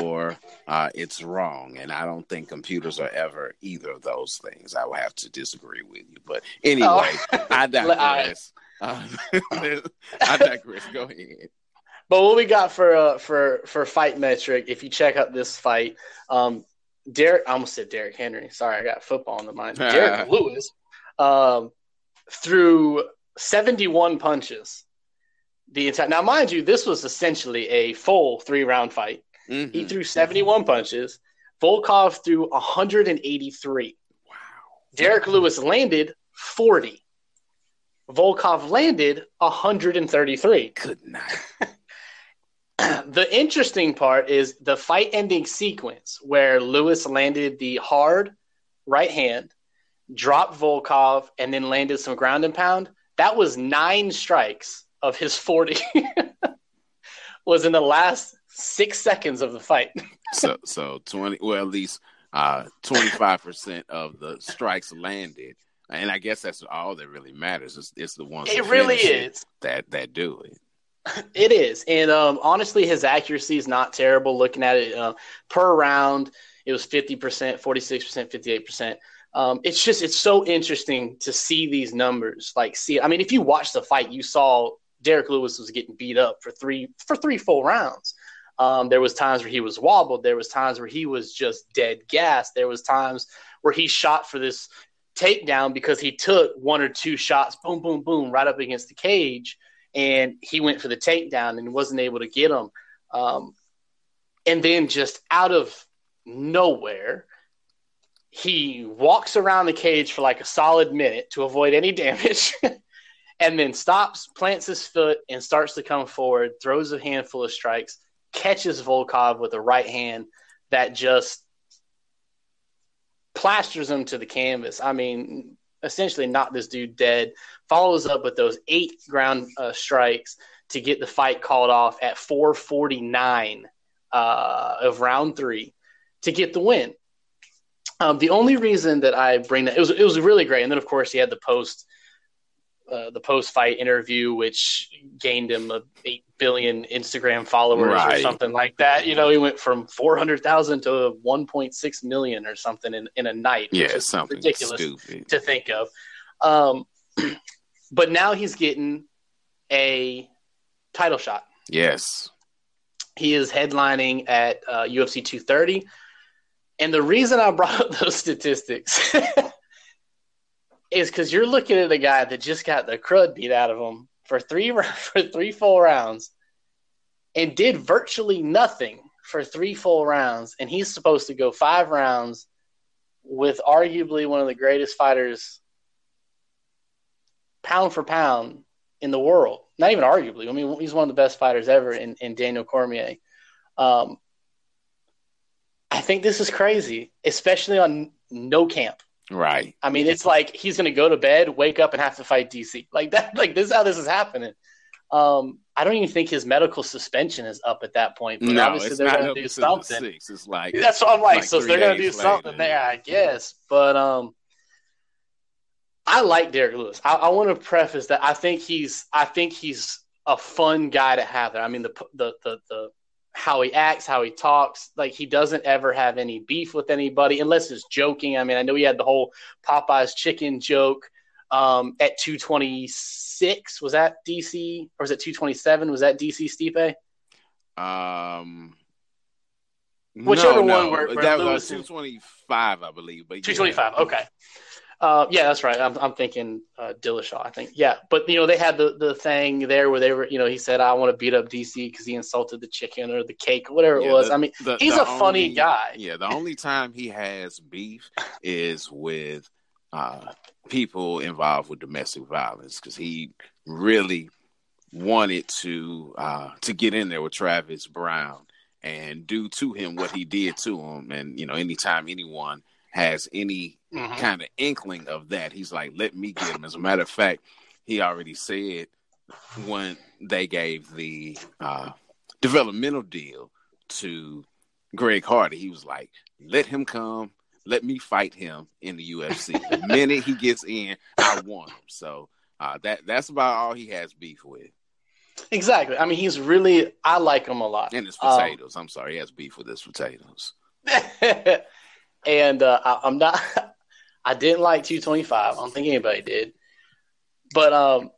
or uh, it's wrong. And I don't think computers are ever either of those things. I will have to disagree with you. But anyway, Oh. I *laughs* I- digress. Um, *laughs* I digress. Go ahead. But what we got for uh, for for fight metric, if you check out this fight, um, Derrick, I almost said Derrick Henry. Sorry, I got football in the mind. *laughs* Derrick Lewis um, threw seventy one punches. The entire now, mind you, this was essentially a full three round fight. Mhm. He threw seventy one punches. Volkov threw one hundred and eighty three. Wow. Derrick Lewis landed forty. Volkov landed one hundred and thirty three. Good night. *laughs* *clears throat* the interesting part is the fight ending sequence where Lewis landed the hard right hand, dropped Volkov, and then landed some ground and pound. That was nine strikes of his 40 *laughs* was in the last six seconds of the fight. *laughs* So so twenty. Well, at least uh, five percent of the strikes landed. And I guess that's all that really matters. It's, it's the ones It really is. that that do it. It is, and um, honestly, his accuracy is not terrible. Looking at it uh, per round, it was fifty percent, forty six percent, fifty eight percent. Um, it's just it's so interesting to see these numbers. Like, see, I mean, if you watch the fight, you saw Derrick Lewis was getting beat up for three for three full rounds. Um, there was times where he was wobbled. There was times where he was just dead gas. There was times where he shot for this takedown because he took one or two shots, boom, boom, boom, right up against the cage and he went for the takedown and wasn't able to get him. Um, and then just out of nowhere, he walks around the cage for like a solid minute to avoid any *laughs* damage, *laughs* and then stops, plants his foot, and starts to come forward, throws a handful of strikes, catches Volkov with a right hand that just plasters him to the canvas. I mean, essentially knocked this dude dead follows up with those eight ground uh, strikes to get the fight called off at 449 uh, of round three to get the win. Um, the only reason that I bring that it was it was really great, and then of course he had the post uh, the post fight interview, which gained him a eight billion Instagram followers or something like that. You know, he went from four hundred thousand to one point six million or something in, in a night. which Yeah, is something ridiculous stupid. to think of. Um, *clears throat* but now he's getting a title shot. Yes. He is headlining at uh, UFC 230. And the reason I brought *laughs* up those statistics *laughs* is because you're looking at a guy that just got the crud beat out of him for three *laughs* for three full rounds and did virtually nothing for three full rounds. And he's supposed to go five rounds with arguably one of the greatest fighters pound for pound in the world. Not even arguably. I mean, he's one of the best fighters ever in, in Daniel Cormier. Um, I think this is crazy, especially on no camp. Right. I mean, it's like he's going to go to bed, wake up, and have to fight DC. Like that. Like this is how this is happening. Um, I don't even think his medical suspension is up at that point. But No, obviously it's they're going to do something. six. It's like *laughs* That's what I'm like. like so they're going to do days something later. there, I guess. But um, I like Derrick Lewis. I, I want to preface that I think he's I think he's a fun guy to have there. I mean, the the the the how he acts, how he talks, like he doesn't ever have any beef with anybody unless it's joking. I mean, I know he had the whole Popeyes chicken joke um, at 226. Was that DC or was it 227? Was that DC Stipe? Um, Whichever no, one no. where- where that Lewis- was two twenty five, I believe. But yeah. 225. Okay. Uh, yeah, that's right. I'm, I'm thinking uh, Dillashaw. I think. Yeah, but you know they had the the thing there where they were. You know, he said I want to beat up DC because he insulted the chicken or the cake, whatever Yeah, it was. the- I mean, The- he's the a funny guy. Yeah, the only time he has beef is with uh, people involved with domestic violence because he really wanted to uh, to get in there with Travis Browne and do to him what he did to him. And you know, anytime anyone has any Mhm. kind of inkling of that, he's like, "Let me get him." As a matter of fact, he already said when they gave the uh, developmental deal to Greg Hardy, he was like, "Let him come. Let me fight him in the UFC. the *laughs* minute he gets in, I want him." So uh, that that's about all he has beef with, Exactly. I mean, he's really. I like him a lot. and his Um, potatoes. I'm sorry, he has beef with his potatoes. *laughs* and uh, I, I'm not. *laughs* I didn't like 225. I don't think anybody did. But um,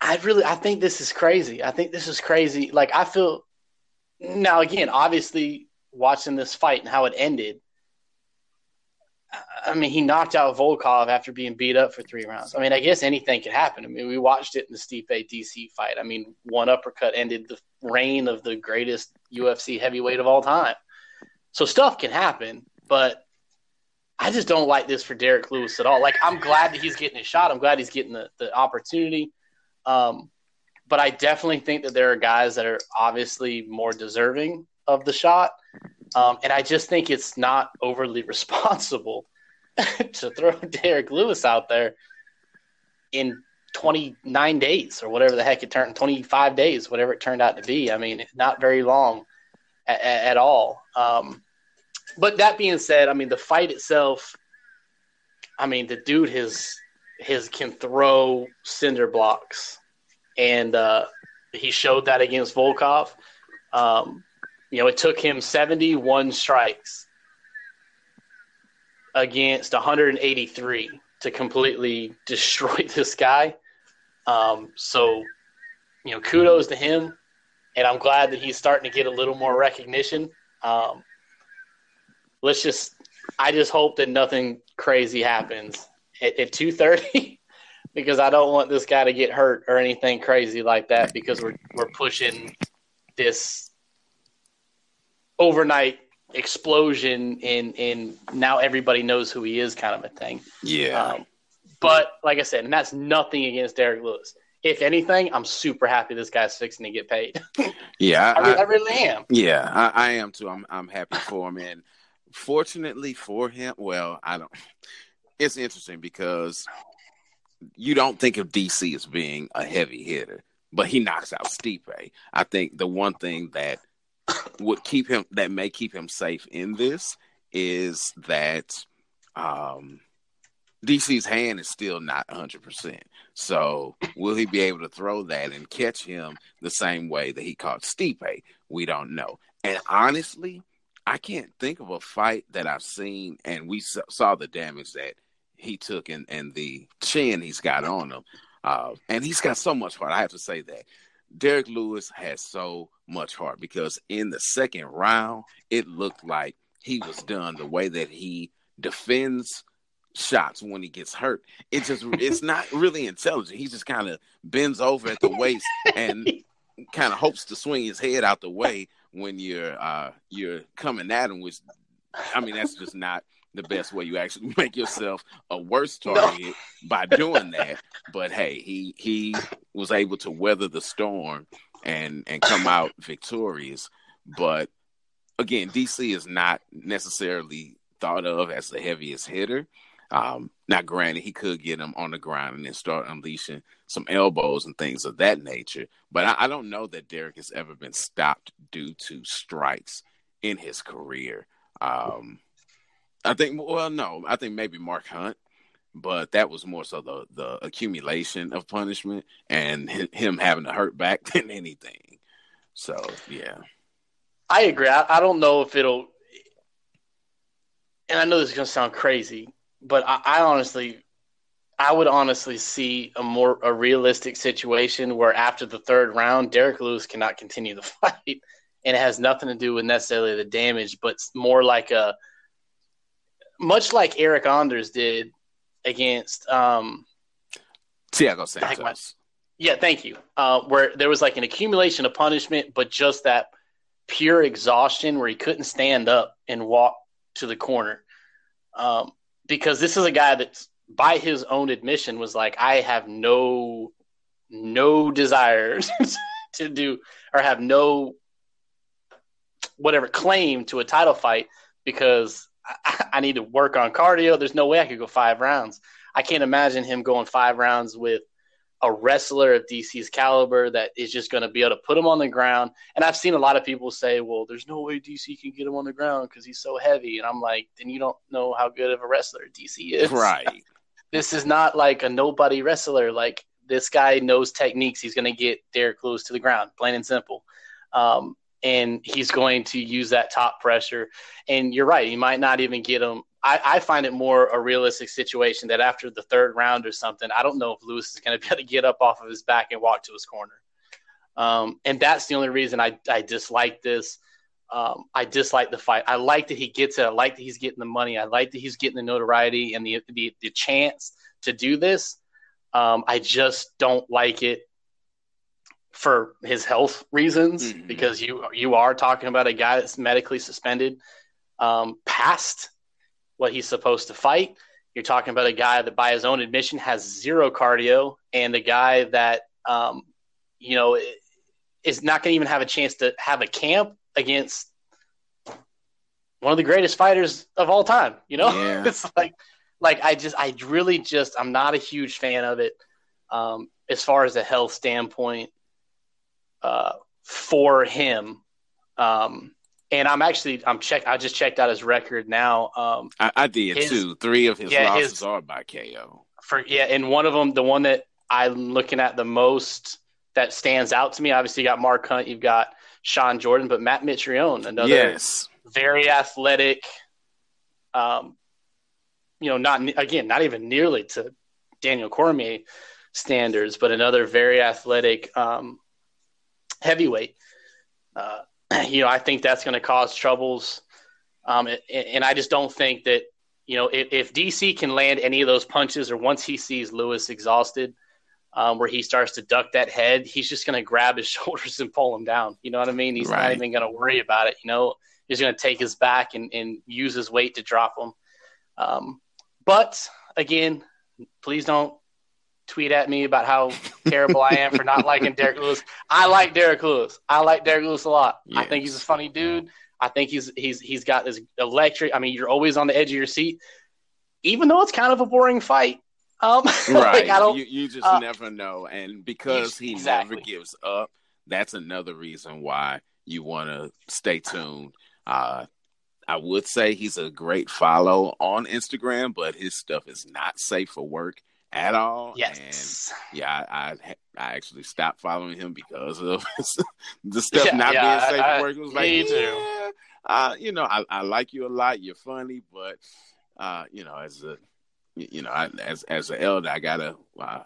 I really, I think this is crazy. I think this is crazy. Like I feel now again, obviously watching this fight and how it ended. I mean, he knocked out Volkov after being beat up for three rounds. I mean, I guess anything could happen. I mean, we watched it in the Stipe DC fight. I mean, one uppercut ended the reign of the greatest UFC heavyweight of all time. So stuff can happen, but I just don't like this for Derrick Lewis at all. Like, I'm glad that he's getting a shot. I'm glad he's getting the, the opportunity. Um, but I definitely think that there are guys that are obviously more deserving of the shot. Um, and I just think it's not overly *laughs* responsible *laughs* to throw *laughs* Derrick Lewis out there in 29 days or whatever the heck it turned 25 days, whatever it turned out to be. I mean, not very long at, at all. Um, but that being said, I mean, the fight itself, I mean, the dude has his can throw cinder blocks, and uh, he showed that against Volkov. Um, you know, it took him 71 strikes against 183 to completely *laughs* destroy this guy. Um, so, you know, kudos to him, and I'm glad that he's starting to get a little more recognition. Um, let's just, I just hope that nothing crazy happens at, at 2:30 *laughs* because I don't want this guy to get hurt or anything crazy like that because we're we're pushing this overnight explosion in in now everybody knows who he is kind of a thing. Yeah, Um, but like I said, and that's nothing against Derrick Lewis. If anything, I'm super happy this guy's fixing to get paid. yeah, *laughs* I, I, I really am. Yeah, I, I am too. I'm I'm happy for him, and fortunately for him, well, I don't. It's interesting because you don't think of DC as being a heavy hitter, but he knocks out Stipe. I think the one thing that would keep him that may keep him safe in this is that um, DC's hand is still not 100%. So, will he be able to throw that and catch him the same way that he caught Stipe? We don't know. And honestly, I can't think of a fight that I've seen, and we saw the damage that he took and, and the chin he's got on him. Uh, and he's got so much heart. I have to say that. Derrick Lewis has so much heart because in the second round, it looked like he was done the way that he defends shots when he gets hurt. It just it's not *laughs* really intelligent. He just kind of bends over at the waist and *laughs* kind of hopes to swing his head out the way when you're uh you're coming at him, which I mean that's just not the best way you actually *laughs* make yourself a worse *laughs* target by doing that. But hey, he he was able to weather the storm and and come out victorious. But again, DC is not necessarily thought of as the heaviest hitter. Um, now, granted, he could get him on the ground and then start unleashing some elbows and things of that nature. But I, I don't know that Derrick has ever been stopped due to strikes in his career. Um, I think, well, no, I think maybe Mark Hunt but that was more so the the accumulation of punishment and him having to hurt back *laughs* than anything. So yeah, I agree. I, I don't know if it'll, and I know this is gonna sound crazy, but I, I honestly, I would honestly see a more a realistic situation where after the third round, Derrick Lewis cannot continue the *laughs* fight, and it has nothing to do with necessarily the damage, but more like a much like Eryk Anders did against um, Thiago Santos. Yeah, thank you. Uh, where there was like an accumulation of punishment, but just that pure exhaustion where he couldn't stand up and walk to the corner. Um, because this is a guy that, by his own admission, was like, I have no no desire *laughs* to do or have no whatever claim to a title fight because I, I need to work on cardio. There's no way I could go five rounds. I can't imagine him going five rounds with a wrestler of DC's caliber that is just going to be able to put him on the ground. And I've seen a lot of people say, well, there's no way DC can get him on the ground because he's so heavy. And I'm like, then you don't know how good of a wrestler DC is. Right. *laughs* this is not like a nobody wrestler. Like, this guy knows techniques. He's going to get Derrick Lewis to the ground, plain and simple. Um, and he's going to use that top pressure. And you're right, he might not even get him. I, I, find it more a realistic situation that after the third round or something, I don't know if Lewis is going to be able to get up off of his back and walk to his corner. Um, and that's the only reason I, I dislike this. Um, I dislike the fight. I like that he gets it. I like that he's getting the money. I like that he's getting the notoriety and the the, the chance to do this. Um, I just don't like it for his health reasons mm-hmm. because you you are talking about a guy that's medically suspended um, past what he's supposed to fight. You're talking about a guy that, by his own admission, has zero cardio, and a guy that um, you know is not going to even have a chance to have a camp against one of the greatest fighters of all time. You know, yeah. *laughs* it's like like I just I really just I'm not a huge fan of it um, as far as a health standpoint uh, for him. Um, and I'm actually I'm check I just checked out his record now. Um, I, I did his, too. Three of his yeah, losses his, are by KO. For yeah, and one of them, the one that I'm looking at the most that stands out to me. Obviously, you got Mark Hunt, you've got Shawn Jordan, but Matt Mitrione, another yes. very athletic. Um, you know, not again, not even nearly to Daniel Cormier standards, but another very athletic um, heavyweight. Uh, you know, I think that's going to cause troubles. Um, and I just don't think that, you know, if, if, DC can land any of those punches or once he sees Lewis exhausted, um, where he starts to duck that head, he's just going to grab his *laughs* shoulders and pull him down. You know what I mean? He's right. not even going to worry about it. You know, he's going to take his back and, and use his weight to drop him. Um, but again, please don't tweet at me about how terrible I am for not liking Derrick Lewis. I like Derrick Lewis. I like Derrick Lewis a lot. Yes. I think he's a funny dude. I think he's he's he's got this electric. I mean, you're always on the edge of your seat, even though it's kind of a boring fight. Um, *laughs* right. like you, you just uh, never know, and because he exactly. never gives up, that's another reason why you want to stay tuned. Uh, I would say he's a great follow on Instagram, but his stuff is not safe for work at all. Yes. And yeah, I, I, I actually stopped following him because of *laughs* the *laughs* stuff yeah, not yeah, being safe I, work. It was like, me too. Yeah, uh, you know, I, I like you a lot. You're funny, but uh, you know, as a you know, I, as as an elder, I gotta uh,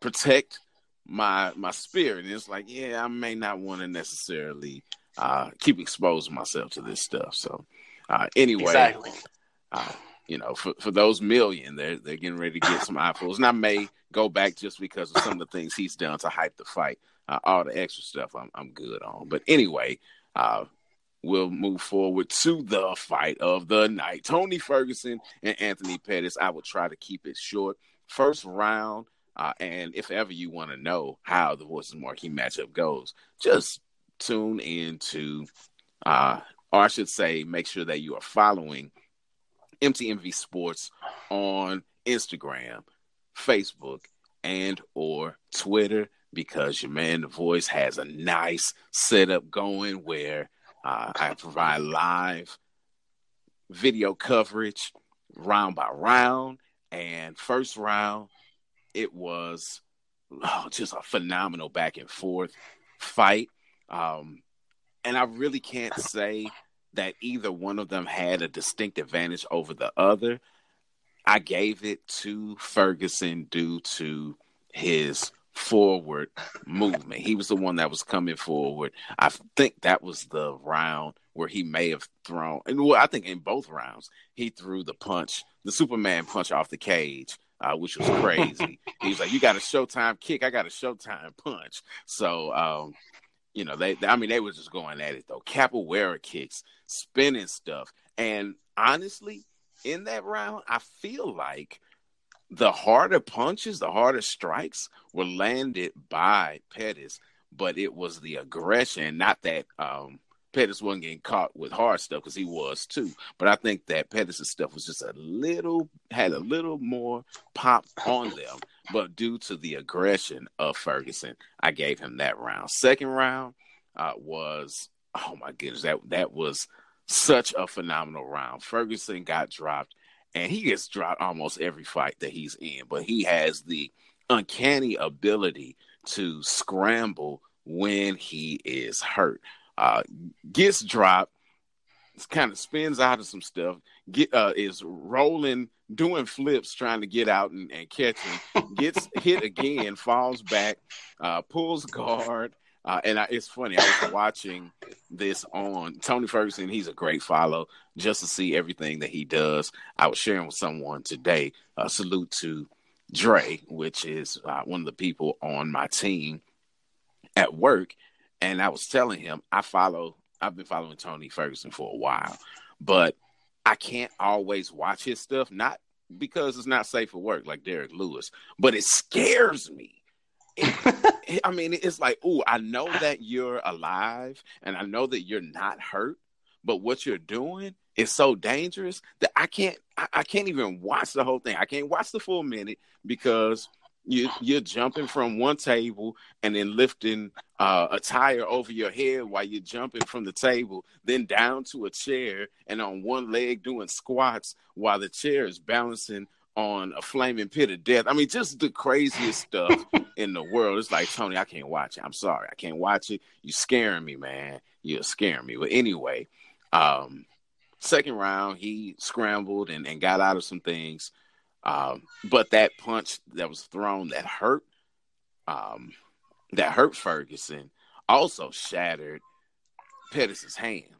protect my my spirit. And it's like, yeah, I may not want to necessarily uh, keep exposing myself to this stuff. So, uh, anyway, exactly. Uh, you know, for, for those million, they're they're getting ready to get *laughs* some eyeballs. And I may go back just because of some of the things he's done to hype the fight. Uh, all the extra stuff I'm I'm good on. But anyway, uh, we'll move forward to the fight of the night. Tony Ferguson and Anthony Pettis. I will try to keep it short. First round, uh, and if ever you want to know how the Voices Marquee matchup goes, just tune into, uh, or I should say, make sure that you are following MTMV Sports on Instagram, Facebook, and or Twitter because your man the voice has a nice setup going where uh, I provide live video coverage round by round. And first round, it was oh, just a phenomenal back and forth fight. Um, and I really can't say that either one of them had a distinct advantage over the other. I gave it to Ferguson due to his forward movement. He was the one that was coming forward. I think that was the round where he may have thrown, and well, I think in both rounds he threw the punch, the Superman punch off the cage, uh, which was crazy. *laughs* he was like, "You got a Showtime kick, I got a Showtime punch." So, um, you know, they, I mean, they were just going at it though. Capoeira kicks, spinning stuff, and honestly, in that round, I feel like the harder punches, the harder strikes were landed by Pettis, but it was the aggression, not that um, Pettis wasn't getting caught with hard stuff because he was too. But I think that Pettis' stuff was just a little had a little more pop on them. But due to the aggression of Ferguson, I gave him that round. Second round uh, was oh my goodness, that that was such a phenomenal round. Ferguson got dropped and he gets dropped almost every fight that he's in, but he has the uncanny ability to scramble when he is hurt. Uh, gets dropped, kind of spins out of some stuff, get uh, is rolling, doing flips, trying to get out and, and catch him, gets hit again, falls back, uh, pulls guard, uh, and I, it's funny. I was watching this on Tony Ferguson. He's a great follow just to see everything that he does. I was sharing with someone today. Uh, salute to Dre, which is uh, one of the people on my team at work. And I was telling him I follow. I've been following Tony Ferguson for a while, but I can't always watch his stuff. Not because it's not safe for work, like Derrick Lewis, but it scares me it, *laughs* I mean, it's like, oh, I know that you're alive and I know that you're not hurt, but what you're doing is so dangerous that I can't, I, I can't even watch the whole thing. I can't watch the full minute because you you're jumping from one table and then lifting uh, a tire over your head while you're jumping from the table, then down to a chair and on one leg doing squats while the chair is balancing on a flaming pit of death. I mean, just the craziest stuff *laughs* in the world. It's like Tony, I can't watch it. I'm sorry, I can't watch it. You're scaring me, man. You're scaring me. But anyway, um, second round, he scrambled and, and got out of some things. Um, but that punch that was thrown that hurt, um, that hurt Ferguson, also shattered Pettis' hand.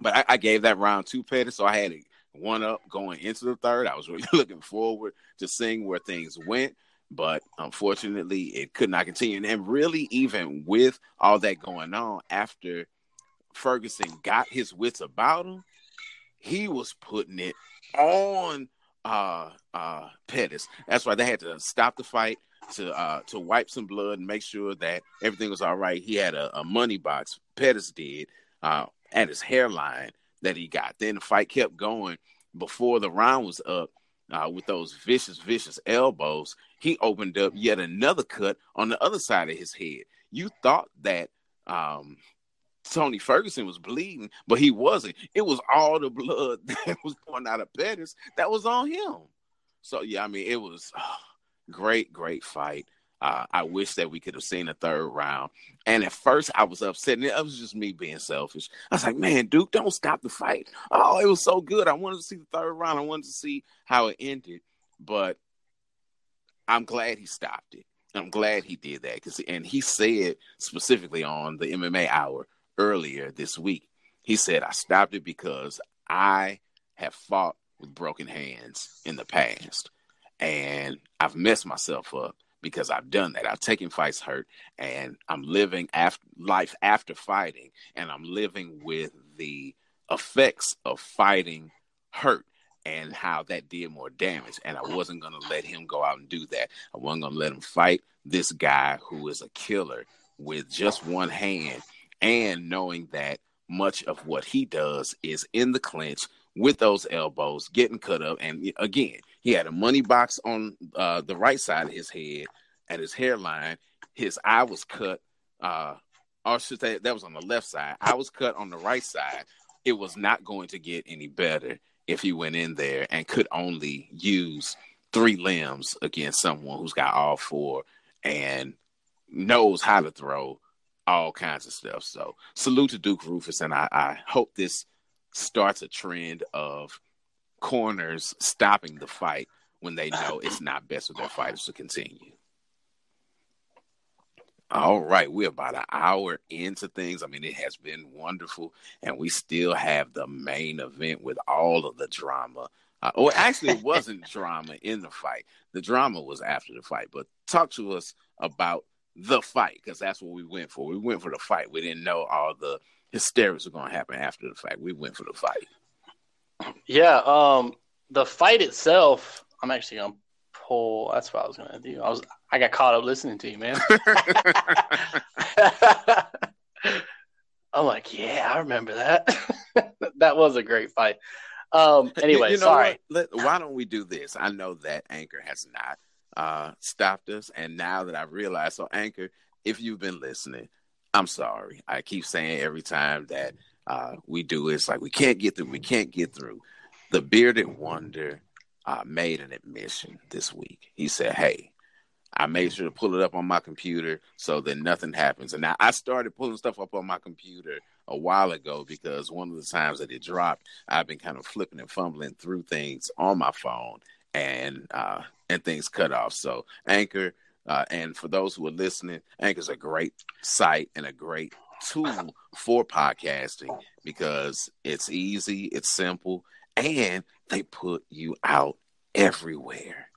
But I, I, gave that round to Pettis, so I had it one up going into the third. I was really *laughs* looking forward to seeing where things went, but unfortunately, it could not continue. And really, even with all that going on, after Ferguson got his wits about him, he was putting it on uh uh Pettis. That's why they had to stop the fight to uh to wipe some blood and make sure that everything was all right. He had a, a money box, Pettis did, uh, at his hairline that he got. Then the fight kept going before the round was up. Uh, with those vicious, vicious elbows, he opened up yet another cut on the other side of his head. You thought that um, Tony Ferguson was bleeding, but he wasn't. It was all the blood *laughs* that was pouring out of Pettis that was on him. So yeah, I mean, it was oh, great, great fight. Uh, I wish that we could have seen a third round. And at first, I was upset. And it was just me being selfish. I was like, man, Duke, don't stop the fight. Oh, it was so good. I wanted to see the third round. I wanted to see how it ended. But I'm glad he stopped it. I'm glad he did that. Cause, and he said specifically on the MMA Hour earlier this week, he said, I stopped it because I have fought with broken hands in the past. And I've messed myself up because I've done that. I've taken fights hurt and I'm living after life after fighting and I'm living with the effects of fighting hurt and how that did more damage. And I wasn't going to let him go out and do that. I wasn't going to let him fight this guy who is a killer with just one hand and knowing that much of what he does is in the clinch with those elbows, getting cut up. And again, he had a money box on uh, the right side of his head at his hairline. His eye was cut. Uh, or should say that was on the left side. I was cut on the right side. It was not going to get any better if he went in there and could only use three limbs against someone who's got all four and knows how to throw all kinds of stuff. So salute to Duke Roufus, and I, I hope this starts a trend of corners stopping the fight when they know it's *laughs* not best for their fighters to continue. All right, we're about an hour into things. I mean, it has been wonderful, and we still have the main event with all of the drama. Uh, well, actually, it *laughs* wasn't drama in the fight. The drama was after the fight. But talk to us about the fight because that's what we went for. We went for the fight. We didn't know all the hysterics were going to happen after the fight. We went for the fight. Yeah, um, the fight itself. I'm actually gonna pull. That's what I was gonna do. I was. I got caught up listening to you, man. *laughs* I'm like, yeah, I remember that. *laughs* that was a great fight. Um, *laughs* anyway, you, know sorry. Let, why don't we do this? I know that Anchor has not uh, stopped us, and now that I realize, so Anchor, if you've been listening, I'm sorry. I keep saying every time that uh, we do it's like we can't get through. We can't get through. The bearded wonder uh, made an admission this week. He said, "Hey, I made sure to pull it up on my computer so that nothing happens. And now I started pulling stuff up on my computer a while ago because one of the times that it dropped, I've been kind of flipping and fumbling through things on my phone and uh, and things cut off. So Anchor, uh, and for those who are listening, Anchor's a great site and a great tool for podcasting because it's easy, it's simple, and they put you out everywhere.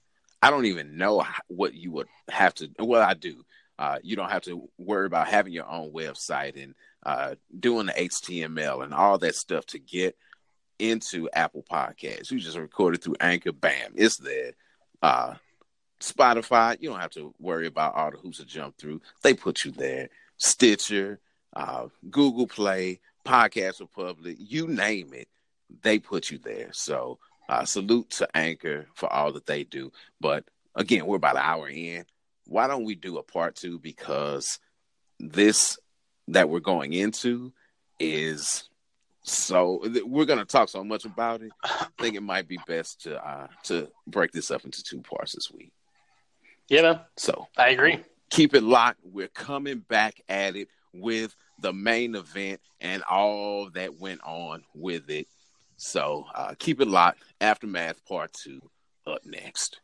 I don't even know what you would have to. Well, I do. Uh, you don't have to worry about having your own website and uh, doing the HTML and all that stuff to get into Apple Podcasts. You just record it through Anchor. Bam, it's there. Uh, Spotify, you don't have to worry about all the hoops to jump through. They put you there. Stitcher, uh, Google Play, Podcast Republic, you name it, they put you there. So uh, salute to Anchor for all that they do. But again, we're about an hour in. Why don't we do a part two? Because this that we're going into is so we're going to talk so much about it. I think it might be best to uh, to break this up into two parts this week. Yeah, man. So I agree. Keep it locked. We're coming back at it with the main event and all that went on with it. So uh, keep it locked. Aftermath Part 2 up next.